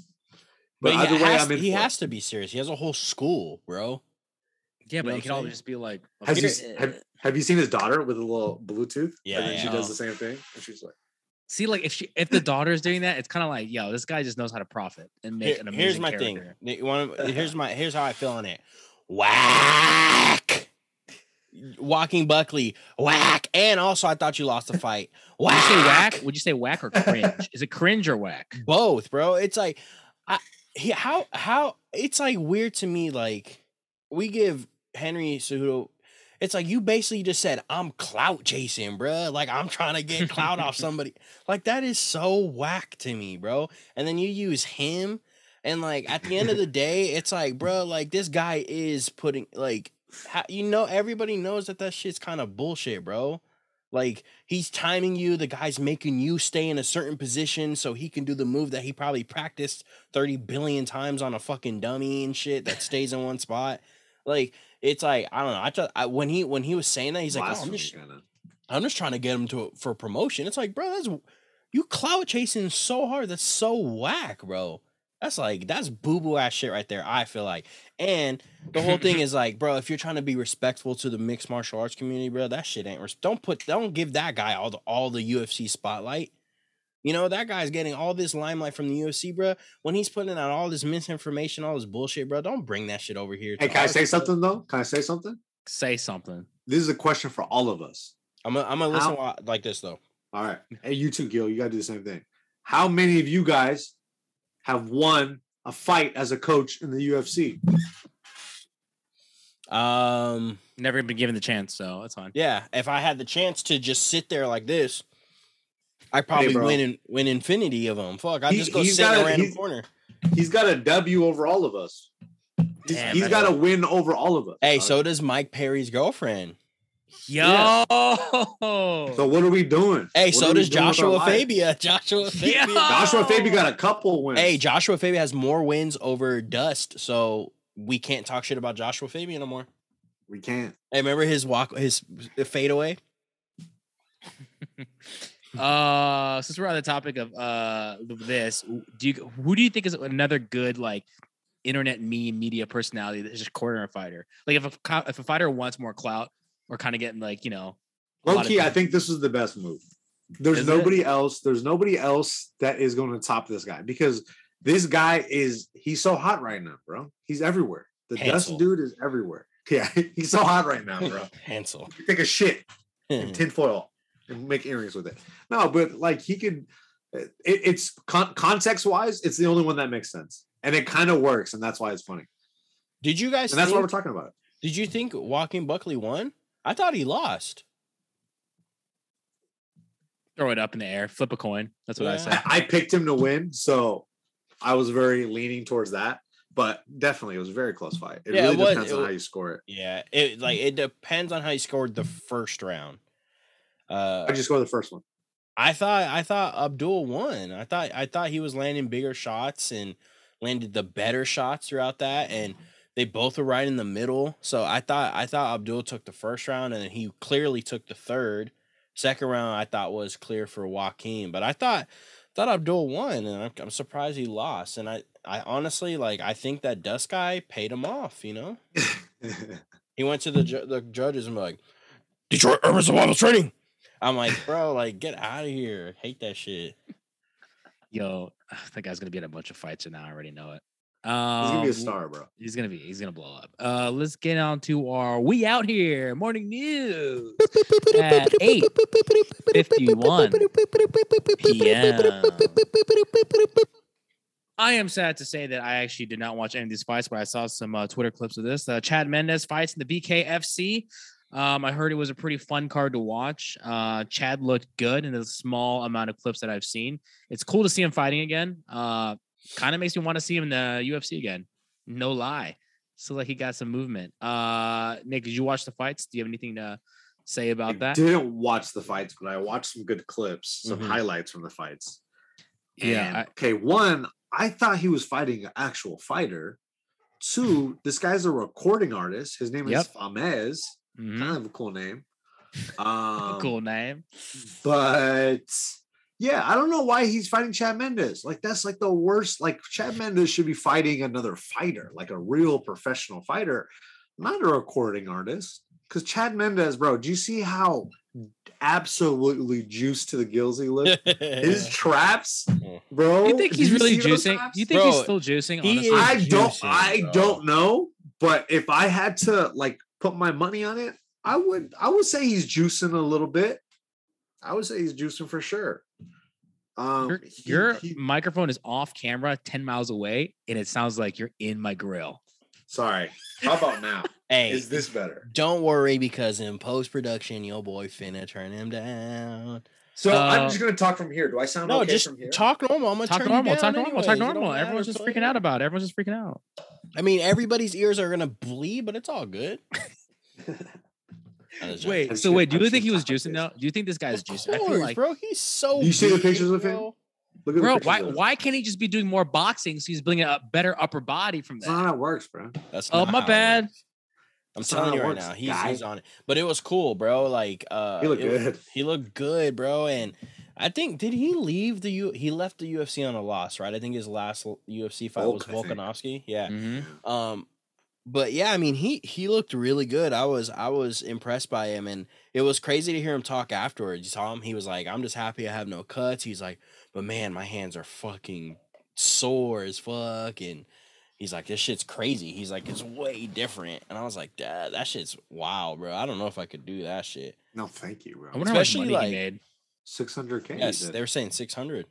But, But, either he, way, has, I'm in he has to be serious. He has a whole school, bro. Yeah, know but what it I'm all just be like Has okay, you s- have, have you seen his daughter with a little Bluetooth? Yeah, and then she does the same thing, and she's like, see like if she if the daughter's doing that, it's kind of like, yo, this guy just knows how to profit and make Here- an here's amazing my character. thing. You wanna- here's my here's how I feel on it. Whack. Joaquin Buckley, whack. And also, I thought you lost the fight. <laughs> Would you say Whack. whack? Would you say whack or cringe? Is it cringe or whack? Both, bro. It's like, I he, how how it's like weird to me. Like we give Henry Cejudo. It's like you basically just said I'm clout chasing, bro. Like I'm trying to get clout off <laughs> somebody. Like that is so whack to me, bro. And then you use him, and like at the end of the <laughs> day, it's like, bro, like this guy is putting like, how, you know, everybody knows that that shit's kind of bullshit, bro. Like he's timing you, the guy's making you stay in a certain position so he can do the move that he probably practiced 30 billion times on a fucking dummy and shit that <laughs> stays in one spot. Like it's like I don't know. I, just, I when he when he was saying that he's like, I'm just kinda. I'm just trying to get him to for promotion. It's like, bro, that's you clout chasing so hard. That's so whack, bro. That's like that's boo boo ass shit right there. I feel like, and the whole thing <laughs> is like, bro, if you're trying to be respectful to the mixed martial arts community, bro, that shit ain't. Res- don't put, don't give that guy all the all the UFC spotlight. You know that guy's getting all this limelight from the UFC, bro. When he's putting out all this misinformation, all this bullshit, bro, don't bring that shit over here. Hey, can I say stuff. something though? Can I say something? Say something. This is a question for all of us. I'm gonna, I'm gonna listen How- wa- like this though. All right. Hey, you too, Gil. You gotta do the same thing. How many of you guys have won a fight as a coach in the UFC? Um, Never been given the chance, so that's fine. Yeah, if I had the chance to just sit there like this, I probably bro. win in, win infinity of them. Fuck, I He- just go sit in got a a- random he's- corner. He's got a W over all of us. He's, Damn, he's man. got a win over all of us. Hey, dog. so does Mike Perry's girlfriend. Yo. so what are we doing? Hey, What so does doing with our Joshua? Fabia. <laughs> Joshua Fabia. Joshua Oh. Fabia got a couple wins. Hey, Joshua Fabia has more wins over Dust, so we can't talk shit about Joshua Fabia no more. we can't. Hey, remember his walk, his fadeaway? <laughs> Uh, since we're on the topic of uh this, do you who do you think is another good like internet meme media personality that's just corner a fighter? Like if a if a fighter wants more clout or kind of getting like you know, a Low key, I think this is the best move. There's Is it? nobody else. There's nobody else that is going to top this guy because this guy is he's so hot right now, bro. He's everywhere. The Hansel. dust dude is everywhere. <laughs> Yeah, he's so hot right now, bro. <laughs> Hansel. You take a shit in hmm. tinfoil and make earrings with it. No, but like he could. It, it's con- context wise, it's the only one that makes sense, and it kind of works, and that's why it's funny, Did you guys and that's why we're talking about it. did you think Joaquin Buckley won? I thought he lost. throw it up in the air, flip a coin. That's what I Yeah. say. I, I picked him to win, so I was very leaning towards that. But definitely, it was a very close fight. It Yeah, really it was- depends it on wa- how you score it. Yeah, it like it depends on how you scored the first round. Uh, I just scored the first one. I thought I thought Abdul won. I thought I thought he was landing bigger shots and landed the better shots throughout that, and they both were right in the middle. So I thought I thought Abdul took the first round, and then he clearly took the third. Second round I thought was clear for Joaquin, but I thought thought Abdul won, and I'm, I'm surprised he lost. And I I honestly like I think that Dust guy paid him off. You know, <laughs> he went to the ju- the judges and be like, Detroit Urban Survival Training. I'm like, bro, like get out of here. Hate that shit. Yo, <sighs> that guy's gonna be in a bunch of fights, and now I already know it. He's gonna be a Um, star, bro. He's gonna be. He's gonna blow up. Uh, let's get on to our "We Out Here" morning news at eight fifty-one p.m. I am sad to say that I actually did not watch any of these fights, but I saw some uh, Twitter clips of this. Uh, Chad Mendes fights in the BKFC. Um, I heard it was a pretty fun card to watch. Uh, Chad looked good in the small amount of clips that I've seen. It's cool to see him fighting again. Uh, kind of makes me want to see him in the UFC again. No lie. So like he got some movement. Uh, Nick, did you watch the fights? Do you have anything to say I about that? I didn't watch the fights, but I watched some good clips, some Mhm. highlights from the fights. Yeah, I- okay, one, I thought he was fighting an actual fighter. Two, <laughs> this guy's a recording artist. His name Yep. is Famez. Mhm. Kind of a cool name. <laughs> Um, cool name. But yeah, I don't know why he's fighting Chad Mendes. Like that's like the worst. Like Chad Mendes should be fighting another fighter, like a real professional fighter, not a recording artist. Because Chad Mendes, bro, do you see how absolutely juiced to the gills he looked? His <laughs> traps, mm. bro. You think did he's really juicing? traps? You think he's still juicing? he Honestly, is I don't. I bro. don't know. But if I had to like put my money on it, I would I would say he's juicing a little bit. I would say he's juicing for sure. Um, Your, he- your he- microphone is off camera 10 miles away and it sounds like you're in my grill. sorry. How about now? Hey, Is this better? don't worry because in post production, your boy finna turn him down. So I'm Uh, just gonna talk from here. Do I sound No, okay just from here? talk normal. I'm gonna Talk turn normal, you down talk normal, talk anyways. It normal. Everyone's just freaking out about it. Everyone's just freaking out. I mean, everybody's ears are gonna bleed, but it's all good. <laughs> I. Wait, so wait, do you think he was juicing this. though? Do you think this guy's Of juicing? I feel like, bro. He's so. You see the big, pictures of him? bro. Look at bro, pictures why why can't he just be doing more boxing so he's building a better upper body from That's not that? how it works, bro. That's Oh, my bad. I'm That's telling you right works, now, he's, he's on it. But it was cool, bro. Like, uh, He looked it was- good. He looked good, bro. And I think did he leave the U? He left the UFC on a loss, right? I think his last UFC fight Volk, was I. Volkanovski. Yeah. Mhm. Um, but yeah, I mean, he he looked really good. I was I was impressed by him, and it was crazy to hear him talk afterwards. You saw him; he was like, "I'm just happy I have no cuts." He's like, "But man, my hands are fucking sore as fuck," and he's like, "This shit's crazy." He's like, "It's way different," and I was like, "Dad, that shit's wow, bro. I don't know if I could do that shit." No, thank you, bro. I wonder how much Especially, money like- he made. Six hundred k. Yes, they were saying six hundred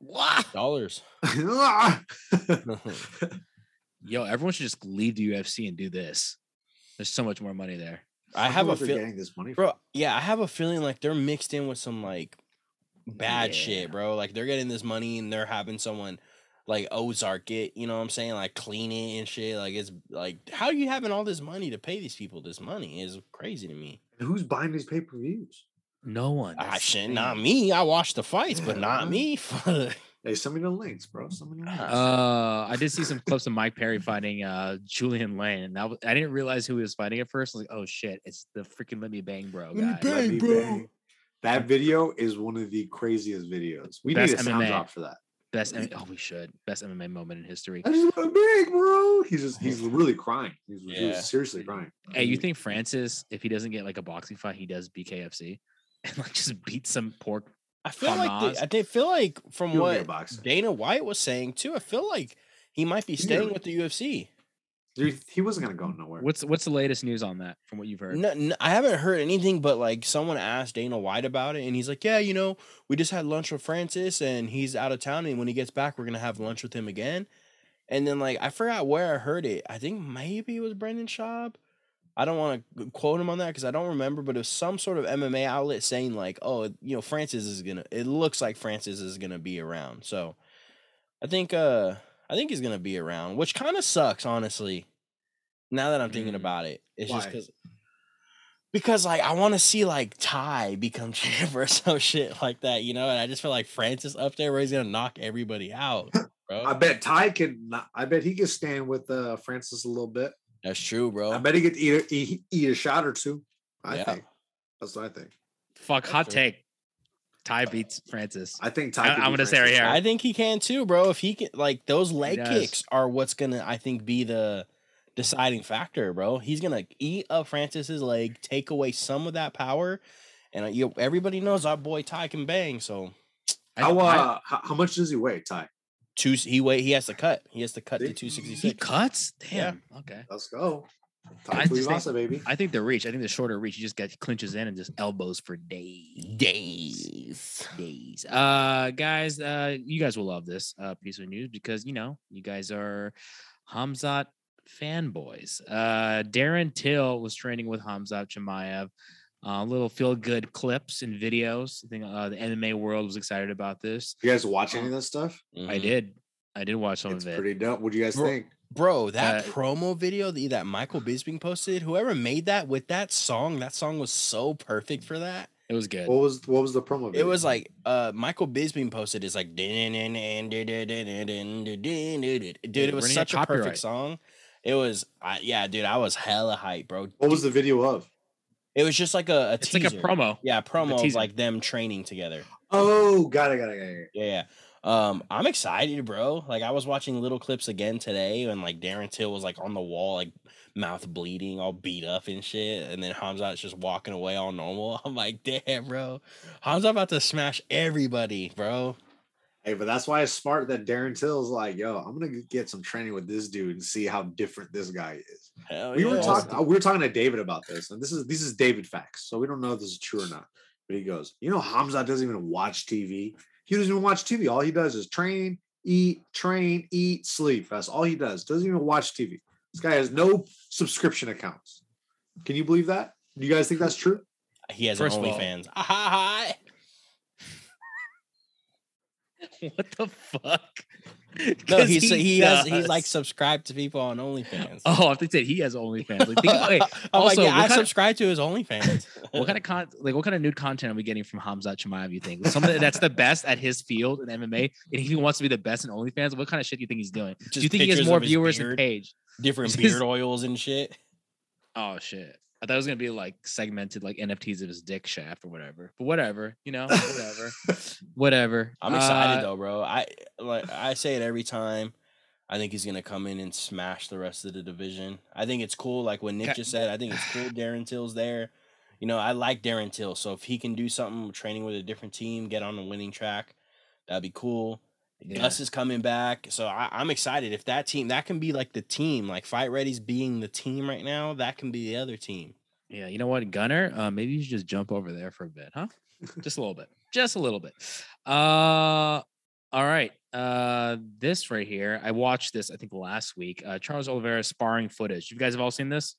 Wow. dollars. <laughs> <laughs> <laughs> Yo, everyone should just leave the UFC and do this. There's so much more money there. I have a feel feel, this money, from. bro. Yeah, I have a feeling like they're mixed in with some like bad Yeah. shit, bro. Like they're getting this money and they're having someone like Ozark it, you know what I'm saying? Like clean it and shit. Like it's like how are you having all this money to pay these people this money is crazy to me. And who's buying these pay per views? No one. I that's the shit, not me. I watch the fights, but not me. <laughs> Hey, send me the links, bro. Send me the links. Uh, I did see some clips of Mike Perry fighting uh Julian Lane, and that was, I didn't realize who he was fighting at first. I was like, oh shit, it's the freaking Let Me Bang Bro Let me bang. Let me bro. bang. That video is one of the craziest videos. We Best need a sound MMA. drop for that. Best, M- oh, we should best MMA moment in history. I just want to bang, bro. He's just he's really crying. He's really Yeah. seriously crying. Hey, you think Francis, if he doesn't get like a boxing fight, he does BKFC <laughs> and like just beat some pork? I feel On like Nas? they, I did feel like from He'll what boxer. Dana White was saying too. I feel like he might be Yeah. staying with the UFC. Dude, he wasn't gonna go nowhere. What's what's the latest news on that from what you've heard? No, n- I haven't heard anything, but like someone asked Dana White about it, and he's like, "Yeah, you know, we just had lunch with Francis, and he's out of town, and when he gets back, we're gonna have lunch with him again." And then like I forgot where I heard it. I think maybe it was Brendan Schaub. I don't want to quote him on that because I don't remember, but it was some sort of MMA outlet saying like, "Oh, you know, Francis is gonna." It looks like Francis is gonna be around, so I think uh I think he's gonna be around, which kind of sucks, honestly. Now that I'm thinking Mm. about it, it's just because because like I want to see like Ty become <laughs> champ or some shit like that, you know. And I just feel like Francis up there where he's gonna knock everybody out, <laughs> bro. I bet Ty can. I bet he could stand with uh, Francis a little bit. That's true, bro. I bet he could eat a, eat, eat a shot or two. I Yeah. think that's what I think. Fuck, hot true. take. Ty beats Francis. I think Ty. I, I'm gonna say right here. I think he can too, bro. If he can, like those leg kicks are what's gonna, I think, be the deciding factor, bro. He's gonna eat up Francis's leg, take away some of that power, and uh, you, everybody knows our boy Ty can bang. So How, uh, how, how much does he weigh, Ty? Two, he wait, he has to cut. He has to cut to two sixty six. he six. cuts. Yeah. Damn. Okay. Let's go. I think- Tuivasa, baby. I think the reach. I think the shorter reach. You just get clinches in and just elbows for days. Days. days. Uh guys, uh you guys will love this uh piece of news because you know, you guys are Hamzat fanboys. Uh Darren Till was training with Hamzat Chimaev. Uh, little feel good clips and videos. I think uh, the MMA world was excited about this. You guys watch any of this stuff? I Mhm. did. I did watch some It's of it. pretty dope. What do you guys Bro- think? Bro, that Uh, promo video that, that Michael Bisping posted, whoever made that with that song, that song was so perfect for that. It was good. What was what was the promo? It was like uh Michael Bisping posted it's like dude, it was such a perfect song. It was I yeah, dude, I was hella hype, bro. what was the video of? It was just like a, a it's teaser. like a promo. Yeah, a promo of like them training together. Oh, got it, got it, got it. Yeah, yeah. Um, I'm excited, bro. Like I was watching little clips again today, and like Darren Till was like on the wall, like mouth bleeding, all beat up and shit, and then Hamzat's just walking away all normal. <laughs> I'm like, damn, bro, Hamza about to smash everybody, bro. Hey, but that's why it's smart that Darren Till's like, yo, I'm gonna get some training with this dude and see how different this guy is. Hell we were talking we were talking to David about this, and this is this is David facts, so we don't know if this is true or not. But he goes, you know, Hamza doesn't even watch TV. He doesn't even watch TV. All he does is train, eat, train, eat, sleep. That's all he does. Doesn't even watch TV. This guy has no subscription accounts. Can you believe that? Do you guys think that's true? He has First an OnlyFans. Ah, ha, ha. <laughs> what the fuck? <laughs> No, he's he, has he's like subscribed to people on OnlyFans. Oh, I think that he has OnlyFans. Like, think about, wait, <laughs> I'm like, also, yeah, I kind of- subscribe to his OnlyFans. <laughs> what kind of con like what kind of nude content are we getting from Hamza Chimaev? You think somebody that's the best at his field in MMA, and he wants to be the best in OnlyFans? What kind of shit do you think he's doing? do you think he has more viewers than Page? different beard oils and shit? Oh shit! I thought it was gonna be like segmented like NFTs of his dick shaft or whatever. But whatever, you know, whatever, <laughs> whatever. I'm excited Uh, though, bro. I like I say it every time. I think he's gonna come in and smash the rest of the division. I think it's cool. Like what Nick just said, I think it's cool. <sighs> Darren Till's there. You know, I like Darren Till. So if he can do something training with a different team, get on the winning track, that'd be cool. Yeah. Gus is coming back, so I, I'm excited. If that team, that can be like the team, like Fight Ready's being the team right now. That can be the other team. Yeah, you know what, Gunner? Uh, maybe you should just jump over there for a bit, huh? <laughs> Just a little bit, just a little bit. Uh, all right. Uh, this right here, I watched this. I think last week. Uh, Charles Oliveira sparring footage. You guys have all seen this?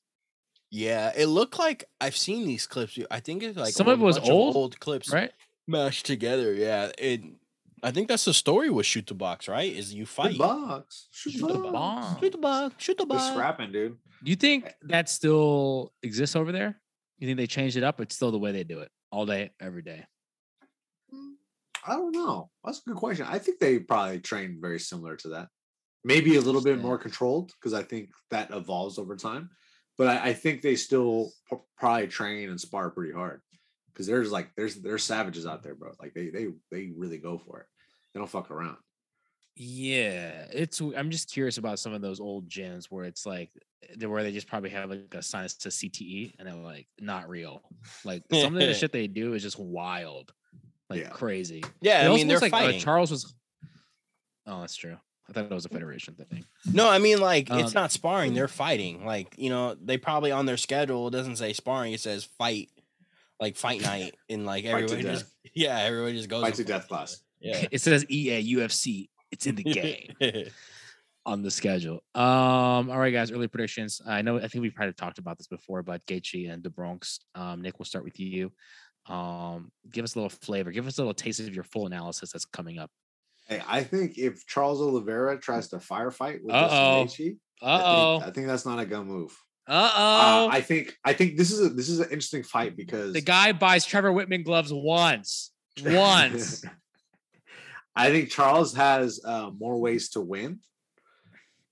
Yeah, it looked like I've seen these clips. I think it's like Some of it was old, old clips, Right? mashed together. Yeah, it. I think that's the story with shoot the box, right? Is you Shoot fight, box. Shoot, Shoot the box. box. shoot the box, shoot the We're box. scrapping, dude. Do you think that still exists over there? You think they changed it up? It's still the way they do it all day, every day. I don't know. That's a good question. I think they probably train very similar to that. Maybe a little bit more controlled because I think that evolves over time. But I, I think they still p- probably train and spar pretty hard because there's like there's there's savages out there, bro. Like they they they really go for it. They don't fuck around. Yeah, it's. I'm just curious about some of those old gyms where it's like they where they just probably have like a sinus to CTE and they're like not real. Like some of the <laughs> shit they do is just wild, like Yeah. crazy. Yeah, It I mean they're looks like uh, fighting. Charles was. Oh, that's true. I thought it was a federation thing. no, I mean like it's Um, not sparring; they're fighting. Like you know, they probably on their schedule it doesn't say sparring; it says fight, like fight night, and like Fight everybody just death. <laughs> yeah, everybody just goes Fight to death class. Yeah. It says E EA UFC. It's in the <laughs> game. on the schedule. Um, all right, guys, early predictions. I know I think we've probably talked about this before, but Gaethje and the Bronx. Um, Nick, we'll start with you. Um, give us a little flavor, give us a little taste of your full analysis that's coming up. Hey, I think if Charles Oliveira tries to firefight with Uh-oh. Justin Gaethje, I, oh. think, I think that's not a gun move. Uh Uh, oh. I think I think this is a this is an interesting fight because the guy buys Trevor Wittman gloves once. Once. <laughs> I think Charles has uh, more ways to win,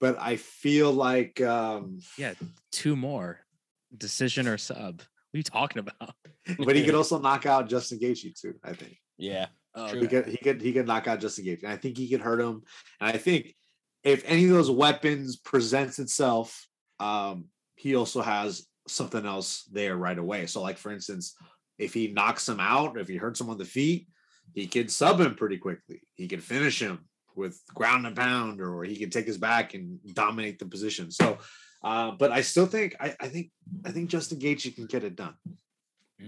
but I feel like um, yeah, two more. Decision or sub. What are you talking about? <laughs> but he could <laughs> also knock out Justin Gaethje too. I think yeah. Oh, True. he could he could he could knock out Justin Gaethje. And I think he could hurt him. And I think if any of those weapons presents itself, um, he also has something else there right away. So, like for instance, if he knocks him out, if he hurts him on the feet, he could sub him pretty quickly. He could finish him with ground and pound, or he could take his back and dominate the position. So, uh, but I still think I, I think I think Justin Gaethje can get it done.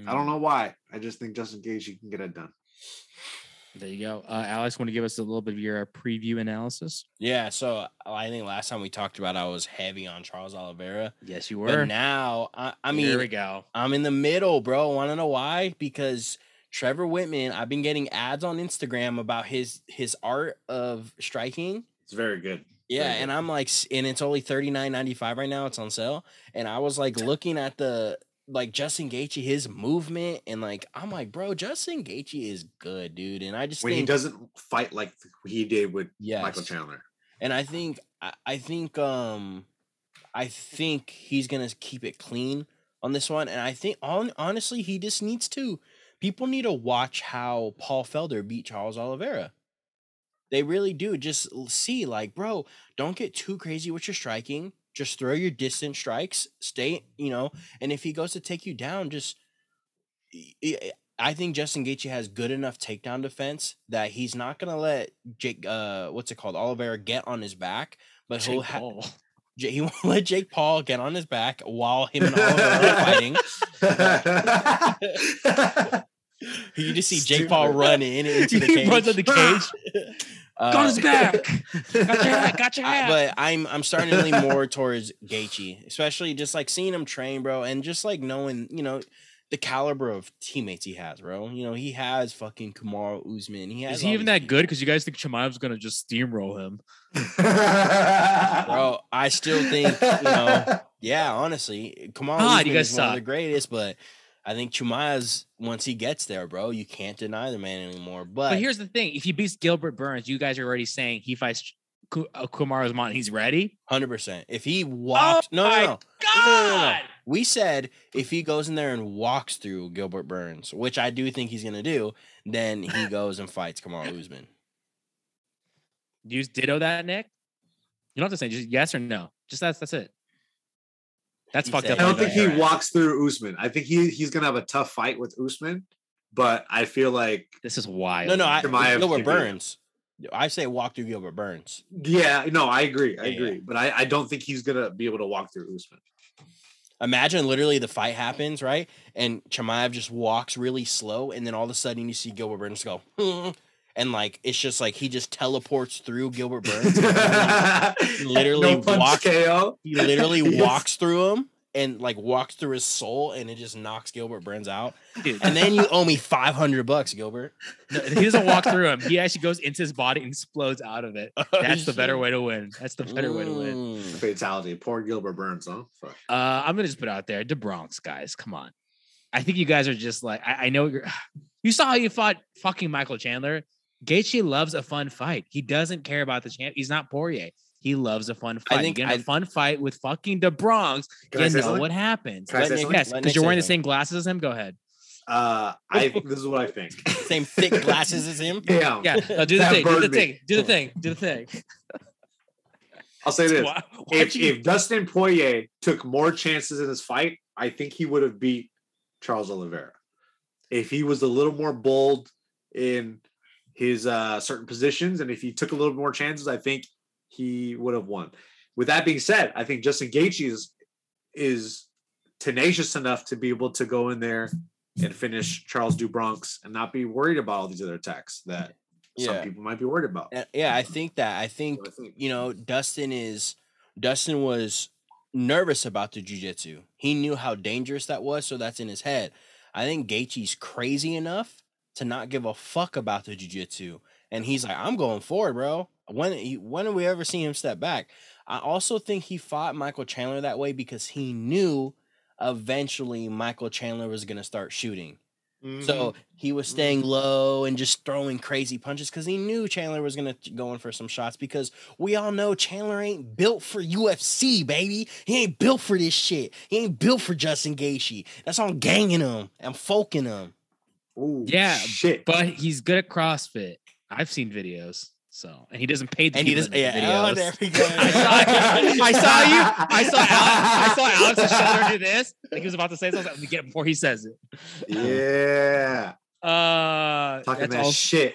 I don't know why. I just think Justin Gaethje can get it done. There you go. Uh, Alex, want to give us a little bit of your preview analysis? Yeah, so I think last time we talked about I was heavy on Charles Oliveira. Yes, you But were. now I, I Here we go. I'm in the middle, bro. Want to know why? Because Trevor Wittman, I've been getting ads on Instagram about his his art of striking. It's very good. Yeah, Very and good. I'm like, and it's only thirty nine ninety five right now. It's on sale, and I was like looking at the like Justin Gaethje, his movement, and like I'm like, bro, Justin Gaethje is good, dude. And I just when he doesn't fight like he did with yes, Michael Chandler. and I think I, I think um I think he's gonna keep it clean on this one. And I think on honestly he just needs to. People need to watch how Paul Felder beat Charles Oliveira. They really do. Just see, like, bro, don't get too crazy with your striking. Just throw your distant strikes. Stay, you know, and if he goes to take you down, just I think Justin Gaethje has good enough takedown defense that he's not gonna let Jake, uh, what's it called, Oliveira get on his back, but he'll Jake ha- Paul. J- he <laughs> won't let Jake Paul get on his back while him and <laughs> Oliver are fighting. <laughs> You just see Jake Paul Stupid. run in into the he runs in the cage. Uh, Got his back. <laughs> Got your hat. Got your I- hat. but I'm I'm starting to lean <laughs> more towards Gaethje, especially just like seeing him train, bro, and just like knowing, you know, the caliber of teammates he has, bro. You know, he has fucking Kamaru Usman. He has Is he even these that good? Because you guys think Chimaev's gonna just steamroll him? bro. I still think, you know, <laughs> yeah, honestly, Kamaru God, Usman you guys is one of the greatest, but I think Chimaev's once he gets there, bro, you can't deny the man anymore. But, But here's the thing: if he beats Gilbert Burns, you guys are already saying he fights uh, Kamaru Usman. He's ready. hundred percent, if he walks, no, no, no, no, no, no. God. We said if he goes in there and walks through Gilbert Burns, which I do think he's gonna do, then he <laughs> goes and fights Kamaru Usman. You ditto that, Nick? You don't have to say just yes or no. Just that's that's it. That's He fucked said up. I don't think he Right. walks through Usman. I think he he's gonna have a tough fight with Usman, but I feel like This is wild. No, no, I, Chimaev Gilbert could Burns. I say walk through Gilbert Burns. yeah, no, I agree, I Yeah, agree, but I, I don't think he's gonna be able to walk through Usman. Imagine literally the fight happens, right? And Chimaev just walks really slow, and then all of a sudden you see Gilbert Burns go, "Hmm," <laughs> and like it's just like he just teleports through Gilbert Burns. <laughs> He literally no walks- KO. he literally Yes. walks through him and like walks through his soul, and it just knocks Gilbert Burns out. Dude, And then you owe me five hundred bucks, Gilbert. no, he doesn't walk through him. He actually goes into his body and explodes out of it. <laughs> That's the better way to win. That's the better way to win. Mm. Fatality. Poor Gilbert Burns, huh? Fuck. Uh, I'm gonna just put it out there, the Bronx guys. Come on, I think you guys are just like I, I know you're. <sighs> You saw how you fought fucking Michael Chandler. Gaethje loves a fun fight. He doesn't care about the champ. He's not Poirier. He loves a fun fight. I fight. think you get in a I- fun fight with fucking the Bronx. Can You know something? what happens. Can I Let say Nick- Yes, because you're say wearing the same glasses as him. Go ahead. Uh, I this is what I think. <laughs> Same thick glasses as him. Damn. Yeah, no, do the thing. Do the me. thing. Do the thing. Do the thing. <laughs> I'll say this: <laughs> Why- why'd if, you- if Dustin Poirier took more chances in his fight, I think he would have beat Charles Oliveira. If he was a little more bold in his uh, certain positions, and if he took a little more chances, I think he would have won. With that being said, I think Justin Gaethje is is tenacious enough to be able to go in there and finish Charles Dubronx and not be worried about all these other attacks that some people might be worried about. Yeah, I think that. I think I think- you know, Dustin is Dustin was nervous about the jujitsu. He knew how dangerous that was, so that's in his head. I think Gaethje's crazy enough to not give a fuck about the jujitsu, and he's like, "I'm going forward, bro." When when have we ever seen him step back? I also think he fought Michael Chandler that way because he knew eventually Michael Chandler was gonna start shooting. Mm-hmm. So he was staying low and just throwing crazy punches because he knew Chandler was gonna go in for some shots because we all know Chandler ain't built for UFC, baby. He ain't built for this shit. He ain't built for Justin Gaethje. That's on ganging him. I'm folking him. Ooh, Yeah, shit. but he's good at CrossFit. I've seen videos. So, and he doesn't pay the And he people just that make yeah. Oh, there we <laughs> go. I saw, I saw you. I saw <laughs> Alex. I saw Alex's shoulder do this. Like he was about to say something. Let me get it before he says it. yeah, <laughs> Uh, talking that's that all. shit.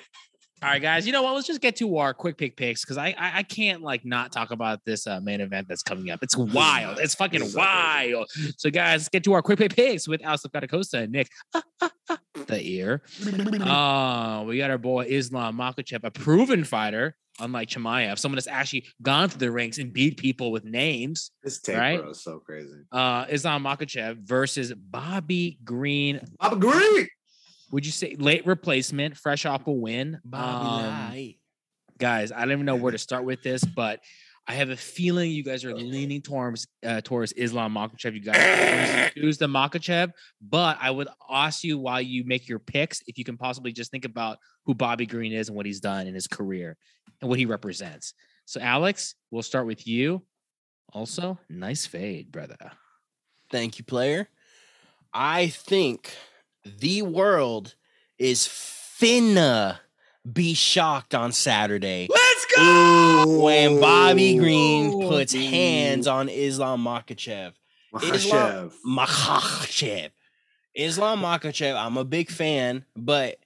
All right, guys. You know what? Let's just get to our quick pick picks because I, I I can't like not talk about this uh, main event that's coming up. It's <laughs> wild. It's fucking so crazy. wild. So, guys, let's get to our quick pick picks with Alex Costa and Nick <laughs> the ear. Uh, we got our boy Islam Makhachev, a proven fighter, unlike Chimaev, someone that's actually gone through the ranks and beat people with names. This tape, Right? bro, is so crazy. Uh, Islam Makhachev versus Bobby Green. I'm agree. Would you say late replacement, fresh off a win? Bobby Um, guys, I don't even know where to <laughs> start with this, but I have a feeling you guys are leaning towards uh, towards Islam Makhachev. You guys <laughs> choose the Makhachev, but I would ask you while you make your picks if you can possibly just think about who Bobby Green is and what he's done in his career and what he represents. So, Alex, we'll start with you. Also, nice fade, brother. Thank you, player. I think the world is finna be shocked on Saturday Let's go! when Bobby Green puts hands on Islam Makhachev. Islam- Makhachev. Makhachev. Islam Makhachev, I'm a big fan, but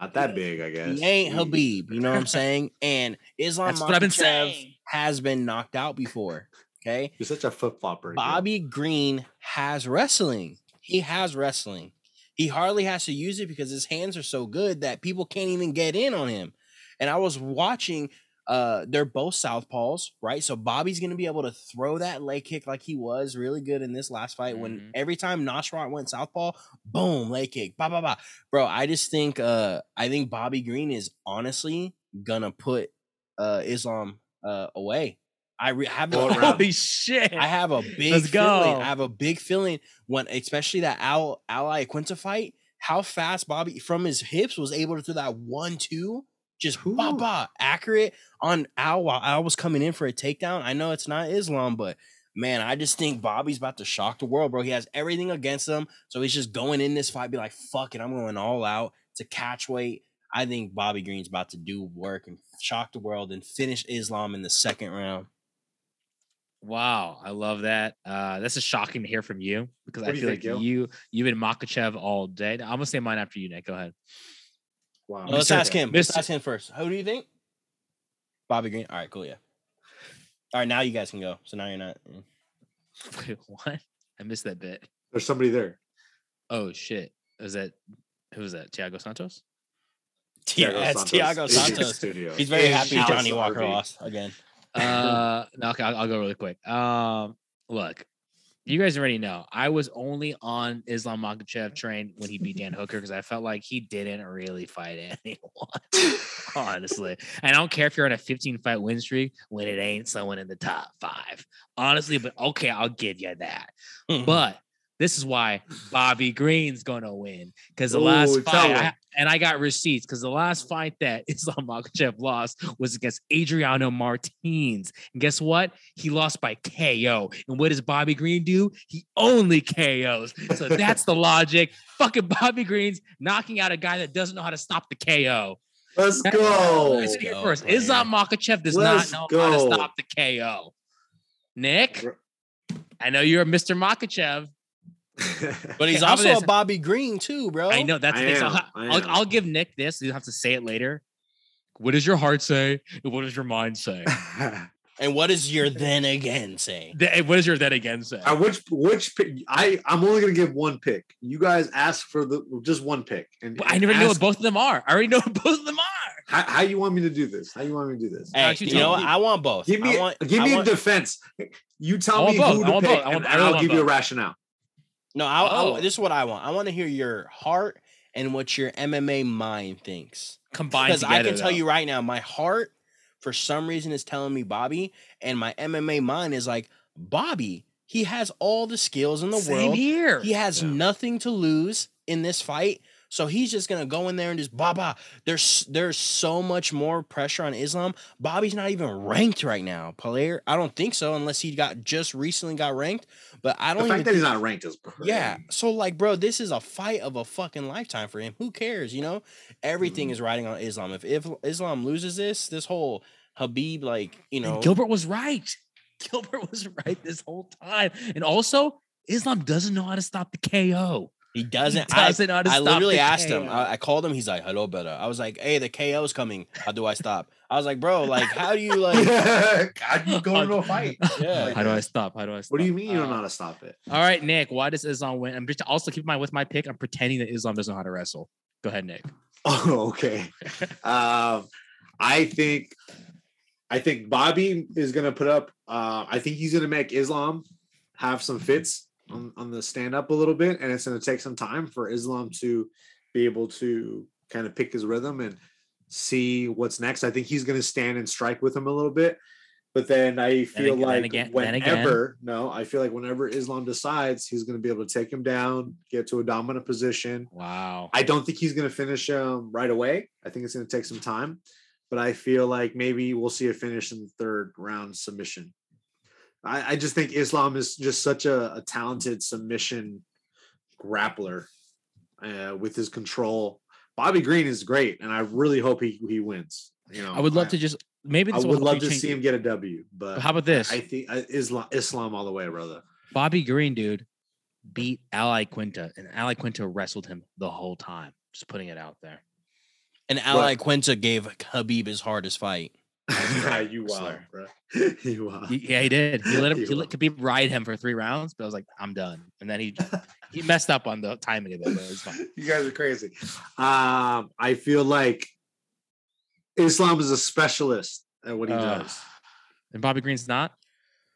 Not that big, I guess. he ain't Khabib. You know what I'm saying? <laughs> And Islam That's what I've been Makhachev has been knocked out before. Okay. You're such a flip flopper. Bobby Green has wrestling. He has wrestling. He hardly has to use it because his hands are so good that people can't even get in on him. And I was watching, uh, they're both southpaws, right? So Bobby's gonna be able to throw that leg kick like he was really good in this last fight. When Mhm. every time Nasrat went southpaw, boom, leg kick, ba ba ba. Bro, I just think uh I think Bobby Green is honestly gonna put uh Islam uh away. I re- have What <laughs> I have round? Holy shit! I have a big Let's feeling. go. I have a big feeling when, especially that Al Iaquinta fight, how fast Bobby from his hips was able to do that one two, just ba Who- ba accurate on Al while Al was coming in for a takedown. I know it's not Islam, but man, I just think Bobby's about to shock the world, bro. He has everything against him, so he's just going in this fight, be like, "Fuck it, I'm going all out to catch weight." I think Bobby Green's about to do work and shock the world and finish Islam in the second round. Wow, I love that. Uh, this is shocking to hear from you because What I do you feel think, like Gil? you you've been Makhachev all day. I'm gonna say mine after you, Nick. Go ahead. Wow. Let's Mr. ask him. Let's ask him first. Who do you think? Bobby Green. All right, cool. Yeah. All right, now you guys can go. So now you're not. mm. <laughs> Wait, what? I missed that bit. There's somebody there. Oh shit! Is that who was that? Thiago Santos? <laughs> Yeah, Thiago that's Thiago is in the Santos. He's very happy Johnny Walker RV. lost again. Uh, <laughs> no, okay, I'll, I'll go really quick. Um, look, you guys already know I was only on Islam Makhachev train when he beat Dan <laughs> Hooker because I felt like he didn't really fight <laughs> anyone, honestly. And I don't care if you're on a 15 fight win streak when it ain't someone in the top five, honestly. But okay, I'll give you that. But this is why Bobby Green's gonna win because the Ooh, last fight. I, and I got receipts because the last fight that <laughs> Islam Makhachev lost was against Adriano Martins, and guess what? He lost by KO. And what does Bobby Green do? He only KOs. So that's the <laughs> logic. Fucking Bobby Green's knocking out a guy that doesn't know how to stop the KO. Let's That's- go. Listen Let's here go, first. player. Islam Makhachev does Let's not know how to stop the KO. Nick, I know you're Mr. Makhachev. <laughs> but he's Okay, how about also this? a Bobby Green too, bro. I know that's I the thing. So am, I'll, I I'll. I'll give Nick this. You have to say it later. What does your heart say? And what does your mind say? <laughs> And what does your then again say? The- what does your then again say? Uh, which which pick? I I'm only gonna give one pick. You guys ask for the just one pick, and, But I and never know what both of them are. I already know <laughs> what both of them are. How, how you want me to do this? How you want me to do this? Hey, you you know me. I want both. Give me want, give me want- a defense. You tell me both. who to want pick, both. I want- and I really I'll want give you a rationale. No, I, I- Oh. this is what I want. I want to hear your heart and what your MMA mind thinks. Combined Because. I can tell though. you right now, my heart for some reason is telling me Bobby, and my MMA mind is like Bobby. He has all the skills in the Same world. here. He has Yeah. nothing to lose in this fight. So he's just gonna go in there and just Baba. There's there's so much more pressure on Islam. Bobby's not even ranked right now. Player, I don't think so, unless he got just recently got ranked. But I don't The fact that he's not ranked is crazy. yeah. So like, bro, this is a fight of a fucking lifetime for him. Who cares? You know, everything Mhm. is riding on Islam. If if Islam loses this, this whole Khabib, like you And know, Gilbert was right. <laughs> Gilbert was right this whole time. And also, Islam doesn't know how to stop the KO. He He doesn't. I, doesn't know how to I stop literally the asked him. I, I called him. He's like, "Hello, better." I was like, "Hey, the KO's coming. How do I stop?" I was like, "Bro, like, how do you <laughs> like?" How do you go into a fight? <laughs> Yeah. How do I stop? How do I stop? What do you mean you don't know Uh, how to stop it? All right, Nick. Why does Islam win? I'm just also keep in mind with my pick. I'm pretending that Islam doesn't know how to wrestle. Go ahead, Nick. <laughs> Oh, okay. um, I think I think Bobby is gonna put up. Uh, I think he's gonna make Islam have some fits on, on the stand up a little bit, and it's gonna take some time for Islam to be able to kind of pick his rhythm and see what's next. I think he's gonna stand and strike with him a little bit. But then I feel then like again- then again. whenever no, I feel like whenever Islam decides he's going to be able to take him down, get to a dominant position, Wow. I don't think he's going to finish um, right away. I think it's going to take some time, but I feel like maybe we'll see a finish in the third round submission. I, I just think Islam is just such a, a talented submission grappler uh, with his control. Bobby Green is great, and I really hope he he wins. You know, I would love to just maybe I this will would love to see him get a W, but How about this? I think uh, Islam Islam all the way, brother. Bobby Green, dude, beat Iaquinta, and Iaquinta wrestled him the whole time. Just putting it out there. And Iaquinta gave Khabib his hardest fight. <laughs> you wild, bro. <laughs> you wild. He- yeah, he did. He <laughs> let him. You He are. let Khabib ride him for three rounds, but I was like, I'm done. And then he he messed up on the timing of it, but it's fine. you guys are crazy. Um, I feel like Islam is a specialist at what he Uh, does. And Bobby Green's not.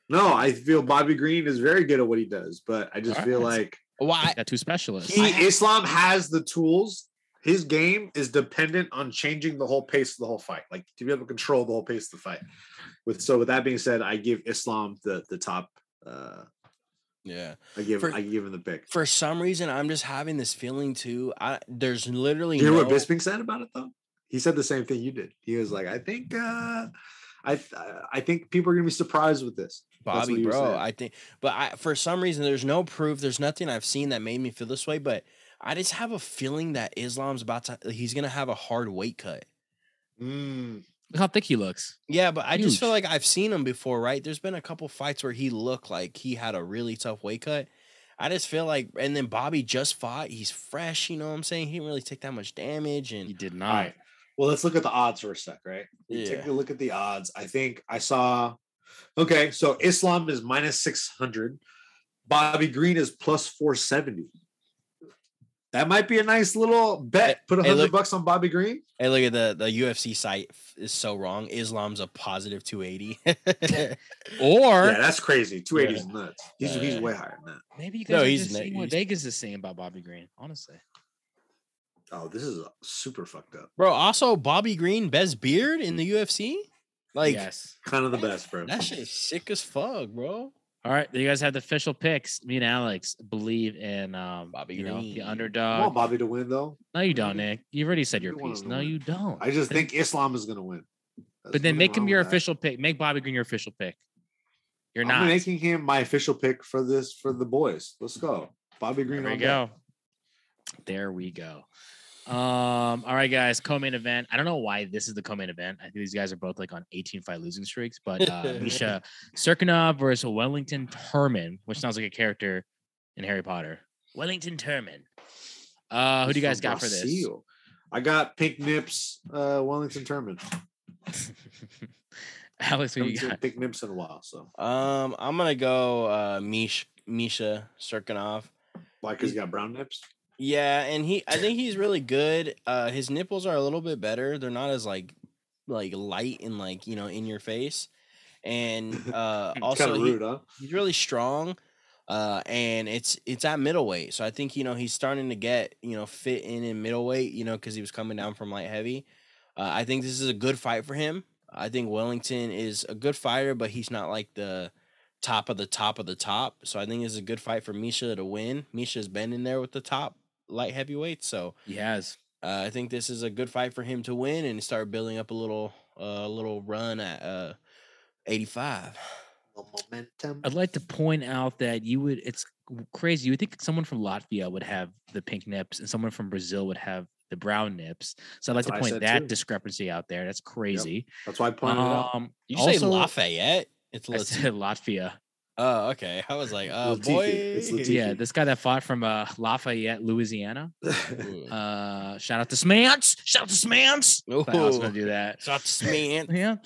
No, I feel Bobby Green is very good at what he does, but I just All feel right. like Why? Got two specialists. he Islam has the tools. His game is dependent on changing the whole pace of the whole fight, like to be able to control the whole pace of the fight. With so with that being said, I give Islam the the top. Uh, Yeah. I give For- I give him the pick. For some reason, I'm just having this feeling too. I there's literally Do you hear no, what Bisping said about it though? He said the same thing you did. He was like, I think uh I I think people are gonna be surprised with this. Bobby, bro. saying. I think, but I for some reason there's no proof. There's nothing I've seen that made me feel this way. But I just have a feeling that Islam's about to. He's gonna have a hard weight cut. Mm, Look how thick he looks. Yeah, but I just feel like I've seen him before, right? There's been a couple fights where he looked like he had a really tough weight cut. I just feel like, and then Bobby just fought. He's fresh, you know what I'm saying? He didn't really take that much damage, and He did not. right. Well, let's look at the odds for a sec, right? We Take Yeah. a look at the odds. I think I saw okay, so Islam is minus 600. Bobby Green is plus 470. That might be a nice little bet. Put a hundred look- bucks on Bobby Green. hey, look at the the UFC site is so wrong. Islam's a positive 280. <laughs> Or yeah, that's crazy. 280 is nuts. He's he's way higher than that. maybe you No, guys are he's just seeing what he's- Vegas is saying about Bobby Green. Honestly, Oh, this is uh, super fucked up. Bro, also Bobby Green, best beard in the UFC. Like yes. Kind of the best, bro. that shit's sick as fuck, bro. All right, you guys have the official picks. Me and Alex believe in um, Bobby you know, the underdog. I want underdog. Bobby to win though. No, you don't, Nick. You've already said your You piece. No, win. you don't. I just think Islam is gonna win. There's But then make him your with that. official pick. Make Bobby Green your official pick. You're I'm not. making him my official pick for this for the boys. Let's go. Bobby Green. There we all day. go. There we go. Um, all right, guys, co-main event. I don't know why this is the co-main event. I think these guys are both like on 18 fight losing streaks, but uh <laughs> Misha Cirkunov versus Wellington Turman, which sounds like a character in Harry Potter. Wellington Turman. Uh, who do you guys got for this? I got Pink Nips, uh, Wellington Turman. <laughs> Alex, who you seen got? Pink Nips in a while, so Um, I'm gonna go uh Mish Misha Cirkunov. why? Because he got brown nips. Yeah, and he I think he's really good. Uh his nipples are a little bit better. They're not as like like light and like, you know, in your face. And <laughs> uh also of he- huh? he's really strong. Uh and it's it's at middleweight. So I think, you know, he's starting to get, you know, fit in in middleweight, you know, cuz he was coming down from light heavy. Uh, I think this is a good fight for him. I think Wellington is a good fighter, but he's not like the top of the top of the top. So I think it's a good fight for Misha to win. Misha's been in there with the top light heavyweight. so He has. uh, I think this is a good fight for him to win and start building up a little uh, little run at uh, 85. momentum. I'd like to point out that you would it's crazy. You would think someone from Latvia would have the pink nips and someone from Brazil would have the brown nips. So I'd like That's to point that too. discrepancy out there. That's crazy. That's why I pointed it out. Um You say Lafayette? It's I said Latvia. Oh, okay. I was like, uh, Latifi. boy. Yeah, this guy that fought from uh, Lafayette, Louisiana. Uh, shout out to Smance. Shout out to Smance. I was gonna do that. Shot to man. <laughs> Yeah.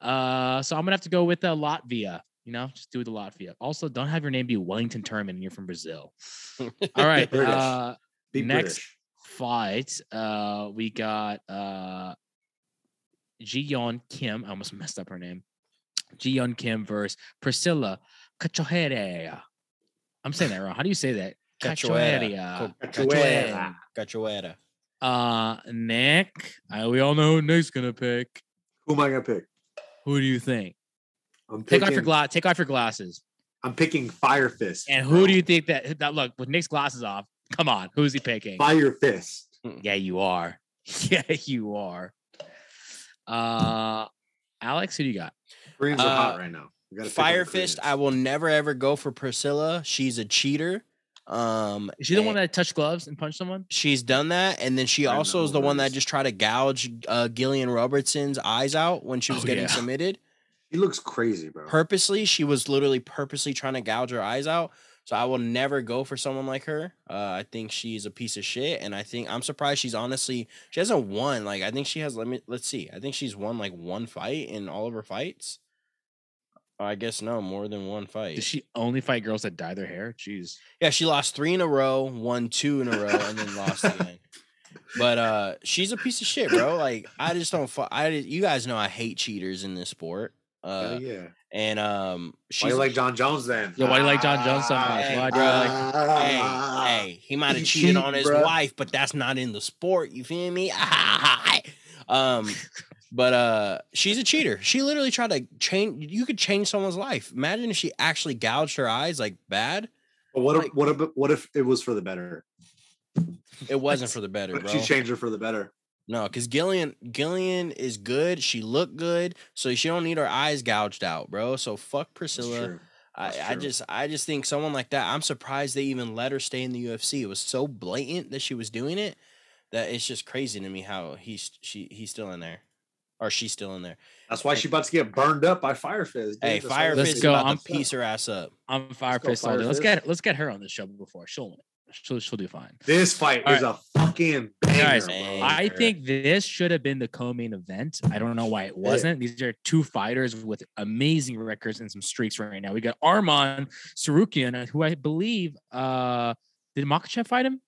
Uh, so I'm gonna have to go with uh, Latvia. You know, just do the Latvia. Also, don't have your name be Wellington Turman and you're from Brazil. <laughs> All right. British. Uh, Be next British. fight, uh, we got uh, Ji Yeon Kim. I almost <laughs> messed up her name. Ji Yeon Kim versus Priscilla Cachoeira. I'm saying that wrong. How do you say that? Cachoeira. Cachoeira. Cachoeira. Cachoeira. Uh, Nick. Uh, we all know who Nick's gonna pick. Who am I gonna pick? Who do you think? I'm Take off your glass. Take off your glasses. I'm picking Fire Fist. And bro. who do you think that that look with Nick's glasses off? Come on, who's he picking? Fire Fist. Yeah, you are. <laughs> Yeah, you are. Uh Alex, who do you got? Koreans are hot Uh, right now. We gotta pick on the Fire Fist. I will never ever go for Priscilla. She's a cheater. Um, Is she the one and that touched gloves and punched someone? she's done that, and then she I also know is the one that one that is. just tried to gouge uh, Gillian Robertson's eyes out when she was Oh, getting yeah. submitted. He looks crazy, bro. Purposely, she was literally purposely trying to gouge her eyes out. So I will never go for someone like her. Uh, I think she's a piece of shit, and I think I'm surprised she's honestly she hasn't won. Like I think she has. Let me let's see. I think she's won like one fight in all of her fights. I guess no, more than one fight. Does she only fight girls that dye their hair? Jeez. Yeah, she lost three in a row, won two in a row, and then lost again. But uh, she's a piece of shit, bro. Like I just don't. Fu- I you guys know I hate cheaters in this sport. Uh, Hell yeah. and um, Why you like Jon Jones then? Yeah, why you like Jon Jones so much? Hey, Why do you like- hey, hey, he might have cheated cheat, on his bruh. wife, but that's not in the sport. You feel me? <laughs> um, but uh, she's a cheater. She literally tried to change. You could change someone's life. Imagine if she actually gouged her eyes like bad. But what like- if, what if what if it was for the better? It wasn't for the better, bro. she changed her for the better? No, because Gillian Gillian is good. She looked good, so she don't need her eyes gouged out, bro. So fuck That's Priscilla. I, That's I true. just I just think someone like that. I'm surprised they even let her stay in the UFC. It was so blatant that she was doing it that it's just crazy to me how he's she he's still in there, or she's still in there. That's why she about to get burned up by Fire Fist. dude. Hey, That's Fire Let's Fist is go, about I'm- to piece her ass up. I'm fire go, pissed all Fire day. Let's get let's get her on the show before she'll win. She'll she'll do fine. This fight All is a fucking banger, Guys, bro. I think this should have been the co-main event. I don't know why it wasn't. These are two fighters with amazing records and some streaks right now. We got Arman Tsarukyan, who I believe uh did Makhachev fight him?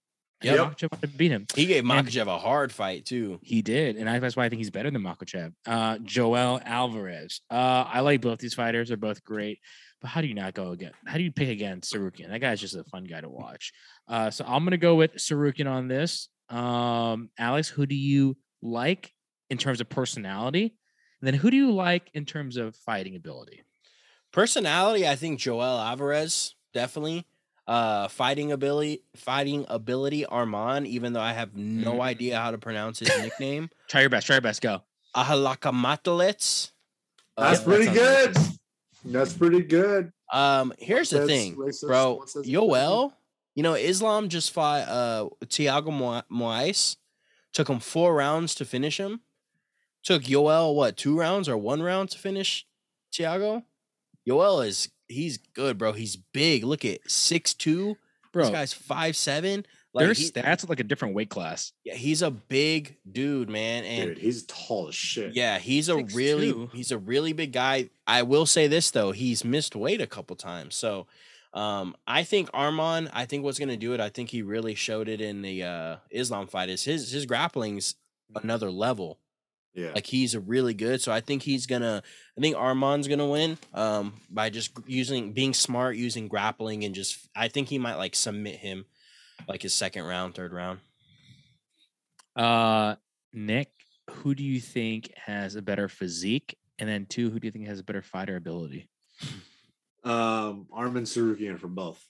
Yeah, Yep. Makhachev beat him. He gave And- a hard fight too. He did, and I, that's why I think he's better than Makhachev. Uh, Joel Alvarez. Uh, I like both these fighters; they're both great. But how do you not go again? How do you pick against Tsarukyan? That guy's just a fun guy to watch. Uh, so I'm gonna go with Tsarukyan on this. Um, Alex, who do you like in terms of personality? And then who do you like in terms of fighting ability? Personality, I think Joel Alvarez definitely. Uh, fighting ability, fighting ability, Armand. Even though I have no Mhm. idea how to pronounce his nickname, <laughs> Try your best. Try your best. Go. Ahalakamatolets. That's that pretty sounds good. racist. That's pretty good. Um, here's the thing, racist. bro. What says it? Yoel, you know, Islam just fought uh Thiago Mo- Moisés. Took him four rounds to finish him. Took Yoel what two rounds or one round to finish Thiago. Yoel is he's good, bro. He's big. Look at six two. Bro, This guy's five seven. their Like he- stats like a different weight class. yeah, he's a big dude, man. And Dude, he's tall as shit. yeah, he's a really 6'2". he's a really big guy. I will say this though, he's missed weight a couple times. So um I think Armand, I think what's gonna do it, I think he really showed it in the uh Islam fight is his his grappling's another level. Yeah. Like he's a really good. So I think he's gonna I think Armand's gonna win um by just using being smart, using grappling and just I think he might like submit him like his second round, third round. Uh, Nick, who do you think has a better physique? And then two, who do you think has a better fighter ability? um, Armin Tsarukyan for both.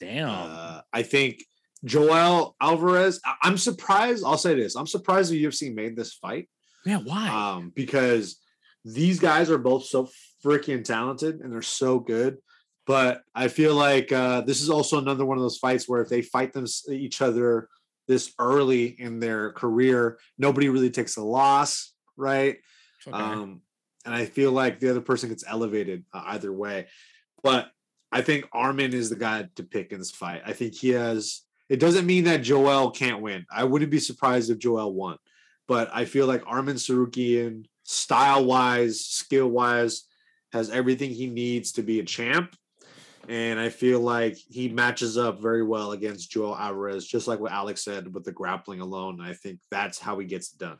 Damn. Uh, I think Joel Alvarez. I- I'm surprised. I'll say this: I'm surprised the UFC made this fight. Yeah, why? um, because these guys are both so freaking talented and they're so good. But I feel like uh, this is also another one of those fights where if they fight them each other this early in their career, nobody really takes a loss, right? Okay. Um, and I feel like the other person gets elevated uh, either way. But I think Armin is the guy to pick in this fight. I think he has. It doesn't mean that Joel can't win. I wouldn't be surprised if Joel won, but I feel like Armin Tsarukyan, style wise, skill wise, has everything he needs to be a champ. And I feel like he matches up very well against Joel Alvarez, just like what Alex said with the grappling alone. I think that's how he gets it done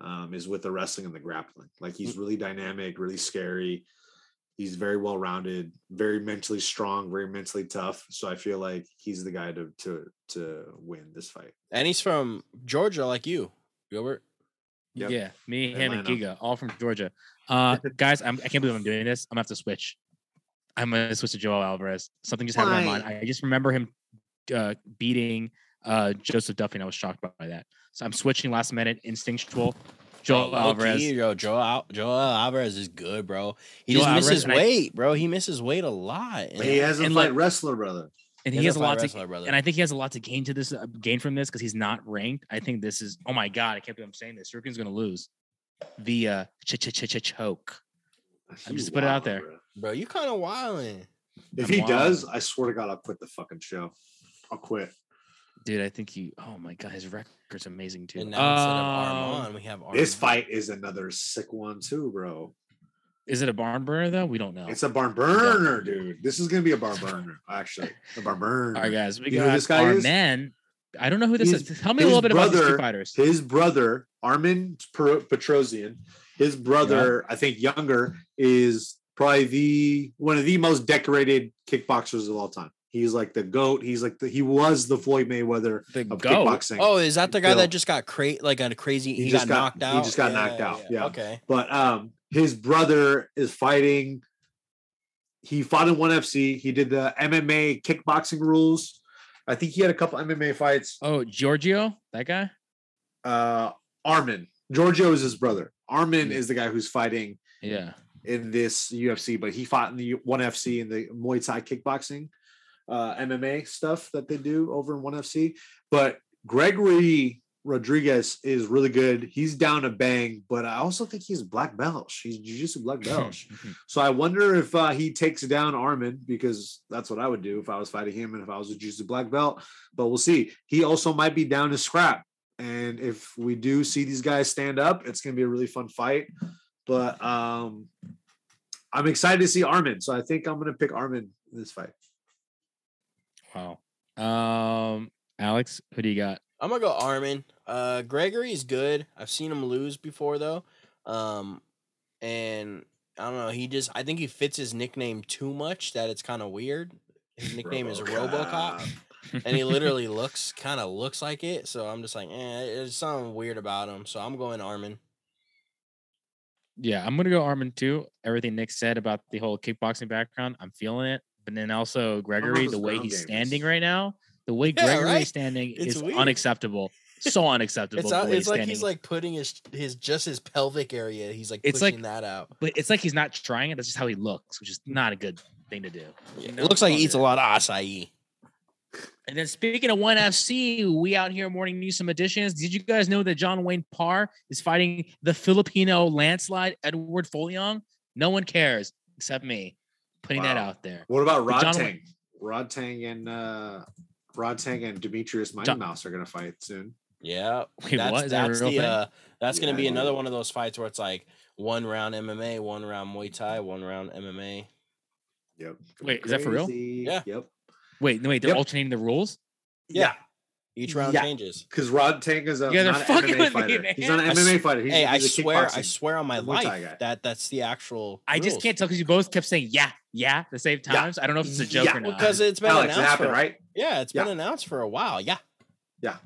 um, is with the wrestling and the grappling. Like he's really dynamic, really scary. He's very well rounded, very mentally strong, very mentally tough. So I feel like he's the guy to to to win this fight. And he's from Georgia, like you, Gilbert. Yep. Yeah, me, him, and Giga, all from Georgia. Uh, <laughs> guys, I'm, I can't believe I'm doing this. I'm gonna have to switch. I'm gonna switch to Joel Alvarez. Something just happened in my mind. I just remember him uh, beating uh, Joseph Duffy, and I was shocked by that. So I'm switching last minute, instinctual. Joel Bro, Alvarez. low-key, yo, Joel, Al- Joel Alvarez is good, bro. He Joel just Alvarez, misses I- weight, bro. He misses weight a lot. But he hasn't and, fight like- wrestler, brother. And he has a doesn't lot to brother. and I think he has a lot to gain to this uh, gain from this because he's not ranked. I think this is oh my god, I can't believe I'm saying this. Sorokin's gonna lose via ch ch ch ch choke. I'm just put it out there. bro. bro, you kind of wilding. If I'm he wild. does, I swear to God, I'll quit the fucking show. I'll quit. Dude, I think he. Oh my god, his record's amazing too. And now instead of Um, Armand, we have Armand. This fight is another sick one too, bro. Is it a barn burner though? We don't know. It's a barn burner, dude. This is gonna be a barn burner, actually. A barn burner. All right, guys, we You got who this guy our is? man. I don't know who this His- is. Tell me a little bit about these two fighters. His brother, Armin Per- Petrosyan, his brother, I think younger, is probably the one of the most decorated kickboxers of all time. He's like the goat. He's like the he was the Floyd Mayweather The of goat. kickboxing. Oh, is that the guy Bill. that just got cra- like a crazy? He He, just got, got- knocked out. he just got knocked out, yeah. Okay. but um his brother is fighting. He fought in one fc he did the mma kickboxing rules. I think he had a couple mma fights. Oh, Giorgio, that guy. uh armin. Giorgio is his brother. Armin Yeah. is the guy who's fighting Yeah. in this ufc but he fought in the one fc in the muay thai kickboxing uh mma stuff that they do over in one fc but gregory rodriguez is really good he's down to bang but i also think he's black belt he's jiu-jitsu black <laughs> belt So I wonder if uh, he takes down Armin because that's what I would do if I was fighting him and if I was a jiu-jitsu black belt. But we'll see. He also might be down to scrap. And if we do see these guys stand up, it's going to be a really fun fight. But um, I'm excited to see Armin. So I think I'm going to pick Armin in this fight. wow. Um, Alex, who do you got? I'm gonna go Armin. Uh, Gregory's good. I've seen him lose before though, um, and I don't know. He just I think he fits his nickname too much that it's kind of weird. His <laughs> nickname is RoboCop, and he literally looks kind of looks like it. So I'm just like, eh, there's something weird about him. So I'm going Armin. Yeah, I'm gonna go Armin too. Everything Nick said about the whole kickboxing background, I'm feeling it. But then also Gregory, the way he's game standing right now, the way <laughs> Yeah, Gregory right? is standing It's is weird. unacceptable. So unacceptable. It's the not, way it's like he's like putting his his just his pelvic area. He's like It's like- pushing that out. but it's like he's not trying it. That's just how he looks, which is not a good thing to do. Yeah, it looks like he fuck eats a lot of acai. And then speaking of one FC, we out here morning news some additions. Did you guys know that John Wayne Parr is fighting the Filipino landslide Eduard Folayang? No one cares except me. Putting that out there. What about Rod John- Tang? Rodtang and uh, Rodtang and Demetrious Mighty John- Mouse are going to fight soon. Yeah, <laughs> Wait, that's, what? Is that a that's real the thing? uh, that's gonna be Yeah. another one of those fights where it's like one round MMA, one round Muay Thai, one round MMA. Yep. Wait, is that for real? Yeah. Yep. Wait, no, wait, they're Yep. alternating the rules? Yeah. Each round Yeah. changes. Because Rodtang is a Yeah, they're not an fucking MMA with me, fighter. man. He's not an I s- MMA fighter. He's, hey, I he's a swear, I swear on my life that that's the actual. I just can't tell because you both kept saying yeah, yeah the same Yeah. I don't know if it's a joke Yeah, or not. because it's been Alex, it announced happened, for right? yeah, it's been announced for a while. Yeah. Yeah,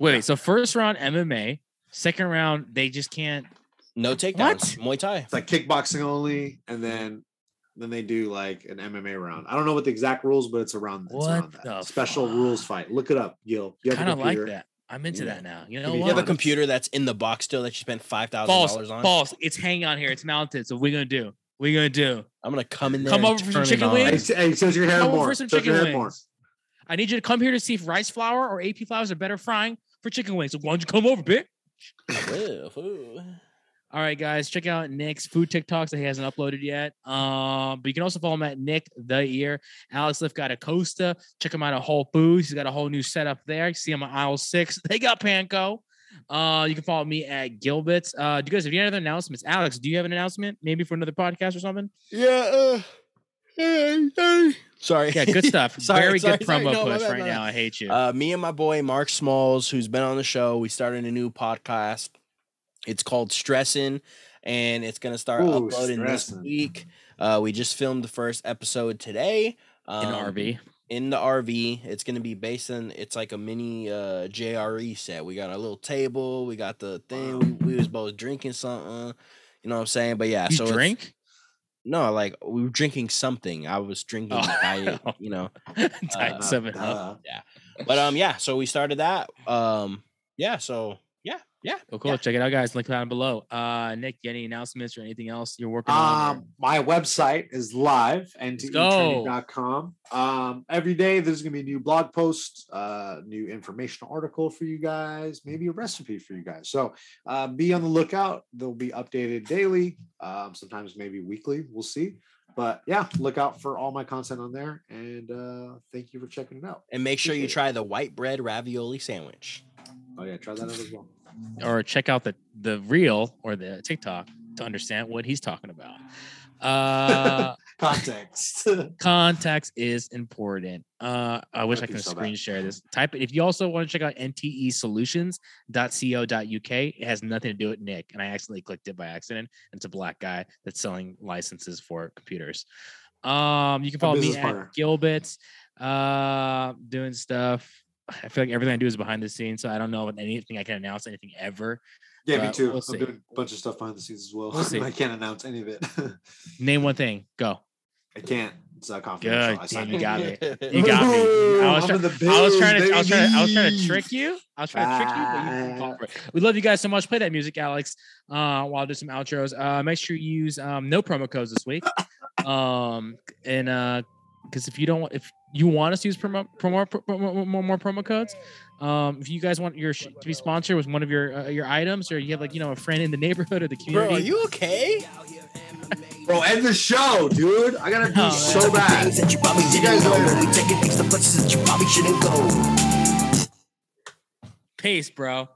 wait, wait, so first round MMA, second round they just can't. no takedowns. Muay Thai. It's like kickboxing only, and then then they do like an MMA round. I don't know what the exact rules, but it's around, it's What around the that. Special rules fight. Look it up, Gil. You have Kind of like that. I'm into Yeah. that now. You know you You have a computer that's in the box still that you spent five thousand dollars on. false. It's hanging on here. It's mounted. So what we gonna do? We're gonna do? I'm gonna come in there. Come and over for some chicken on. Hey, wings? hey, tilt your hair Come over more. for some Tilt chicken hair more. wings. I need you to come here to see if rice flour or AP flours are better frying for chicken wings. So why don't you come over, bitch? I will. Ooh. All right, guys, check out Nick's food TikToks that he hasn't uploaded yet. Um, but you can also follow him at Nick the Ear. Alex Lift got a Costa. Check him out at Whole Foods. He's got a whole new setup there. You see him on aisle six. <laughs> They got Panko. Uh, you can follow me at Gilbits. Uh, do you guys have any other announcements? Alex, do you have an announcement maybe for another podcast or something? Yeah. Uh, <laughs> sorry. Yeah, good stuff. <laughs> Sorry, Very sorry, good sorry. promo No, push bad, right now. I hate you. Uh, me and my boy Mark Smalls, who's been on the show, we started a new podcast. It's called Stressin', and it's gonna start Ooh, uploading this week. Uh, we just filmed the first episode today. Um, in RV. in the RV. It's gonna be based on it's like a mini uh JRE set. We got a little table, we got the thing, we, we was both drinking something. You know what I'm saying? But yeah, You so it's- drink? No, like we were drinking something. I was drinking Oh. diet, <laughs> you know. Diet Uh, seven Uh, up. But um yeah, so we started that. Um yeah, so yeah, yeah. Cool, cool. yeah. Check it out, guys. Link down below. Uh, Nick, any announcements or anything else you're working on? or- Um, my website is live go. ntetraining.com. Um, every day there's gonna be a new blog post, uh, new informational article for you guys, maybe a recipe for you guys. So uh, be on the lookout. They'll be updated daily, um, sometimes maybe weekly. We'll see. But yeah, look out for all my content on there, and uh, thank you for checking it out. And make sure you Appreciate it. try the white bread ravioli sandwich. Oh yeah, try that out as well. Or check out the the reel or the TikTok to understand what he's talking about. Uh, <laughs> Context. <laughs> context is important. Uh, I wish I, I could think so bad. screen share this. Type it if you also want to check out ntesolutions.co.uk. It has nothing to do with Nick, and I accidentally clicked it by accident. It's a black guy that's selling licenses for computers. Um, you can follow me business at partner. Gilbits, uh, doing stuff. I feel like everything I do is behind the scenes, so I don't know anything I can announce anything ever. yeah, me too. we'll I'm see. doing a bunch of stuff behind the scenes as well. We'll. <laughs> I can't announce any of it. <laughs> Name one thing. Go. I can't. It's not confidential. Good. I Damn, signed <laughs> you got me. You got me. I was, try- in I was trying to. I was trying. I was trying. I was trying to trick you. I was trying to trick you. But you didn't fall for it. We love you guys so much. Play that music, Alex. Uh, while I do some outros. Uh, make sure you use um, no promo codes this week. Um, and uh, because if you don't, if you want us to use promo, promo, promo more, more promo codes, um, if you guys want your sh- to be sponsored with one of your uh, your items, or you have like you know a friend in the neighborhood or the community, Bro, are you okay? Bro, end the show, dude. I gotta be No, so man. bad. Things that you probably See you guys know. later. When we taking things to places that you probably shouldn't go. peace, bro.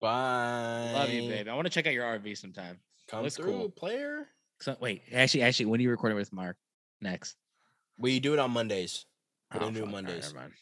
Bye. Love you, babe. I want to check out your RV sometime. Come Looks through, cool. player. So, wait, actually, actually, when are you recording with Mark next? We do it on Mondays. We Oh, do fuck, all right, Mondays. never mind.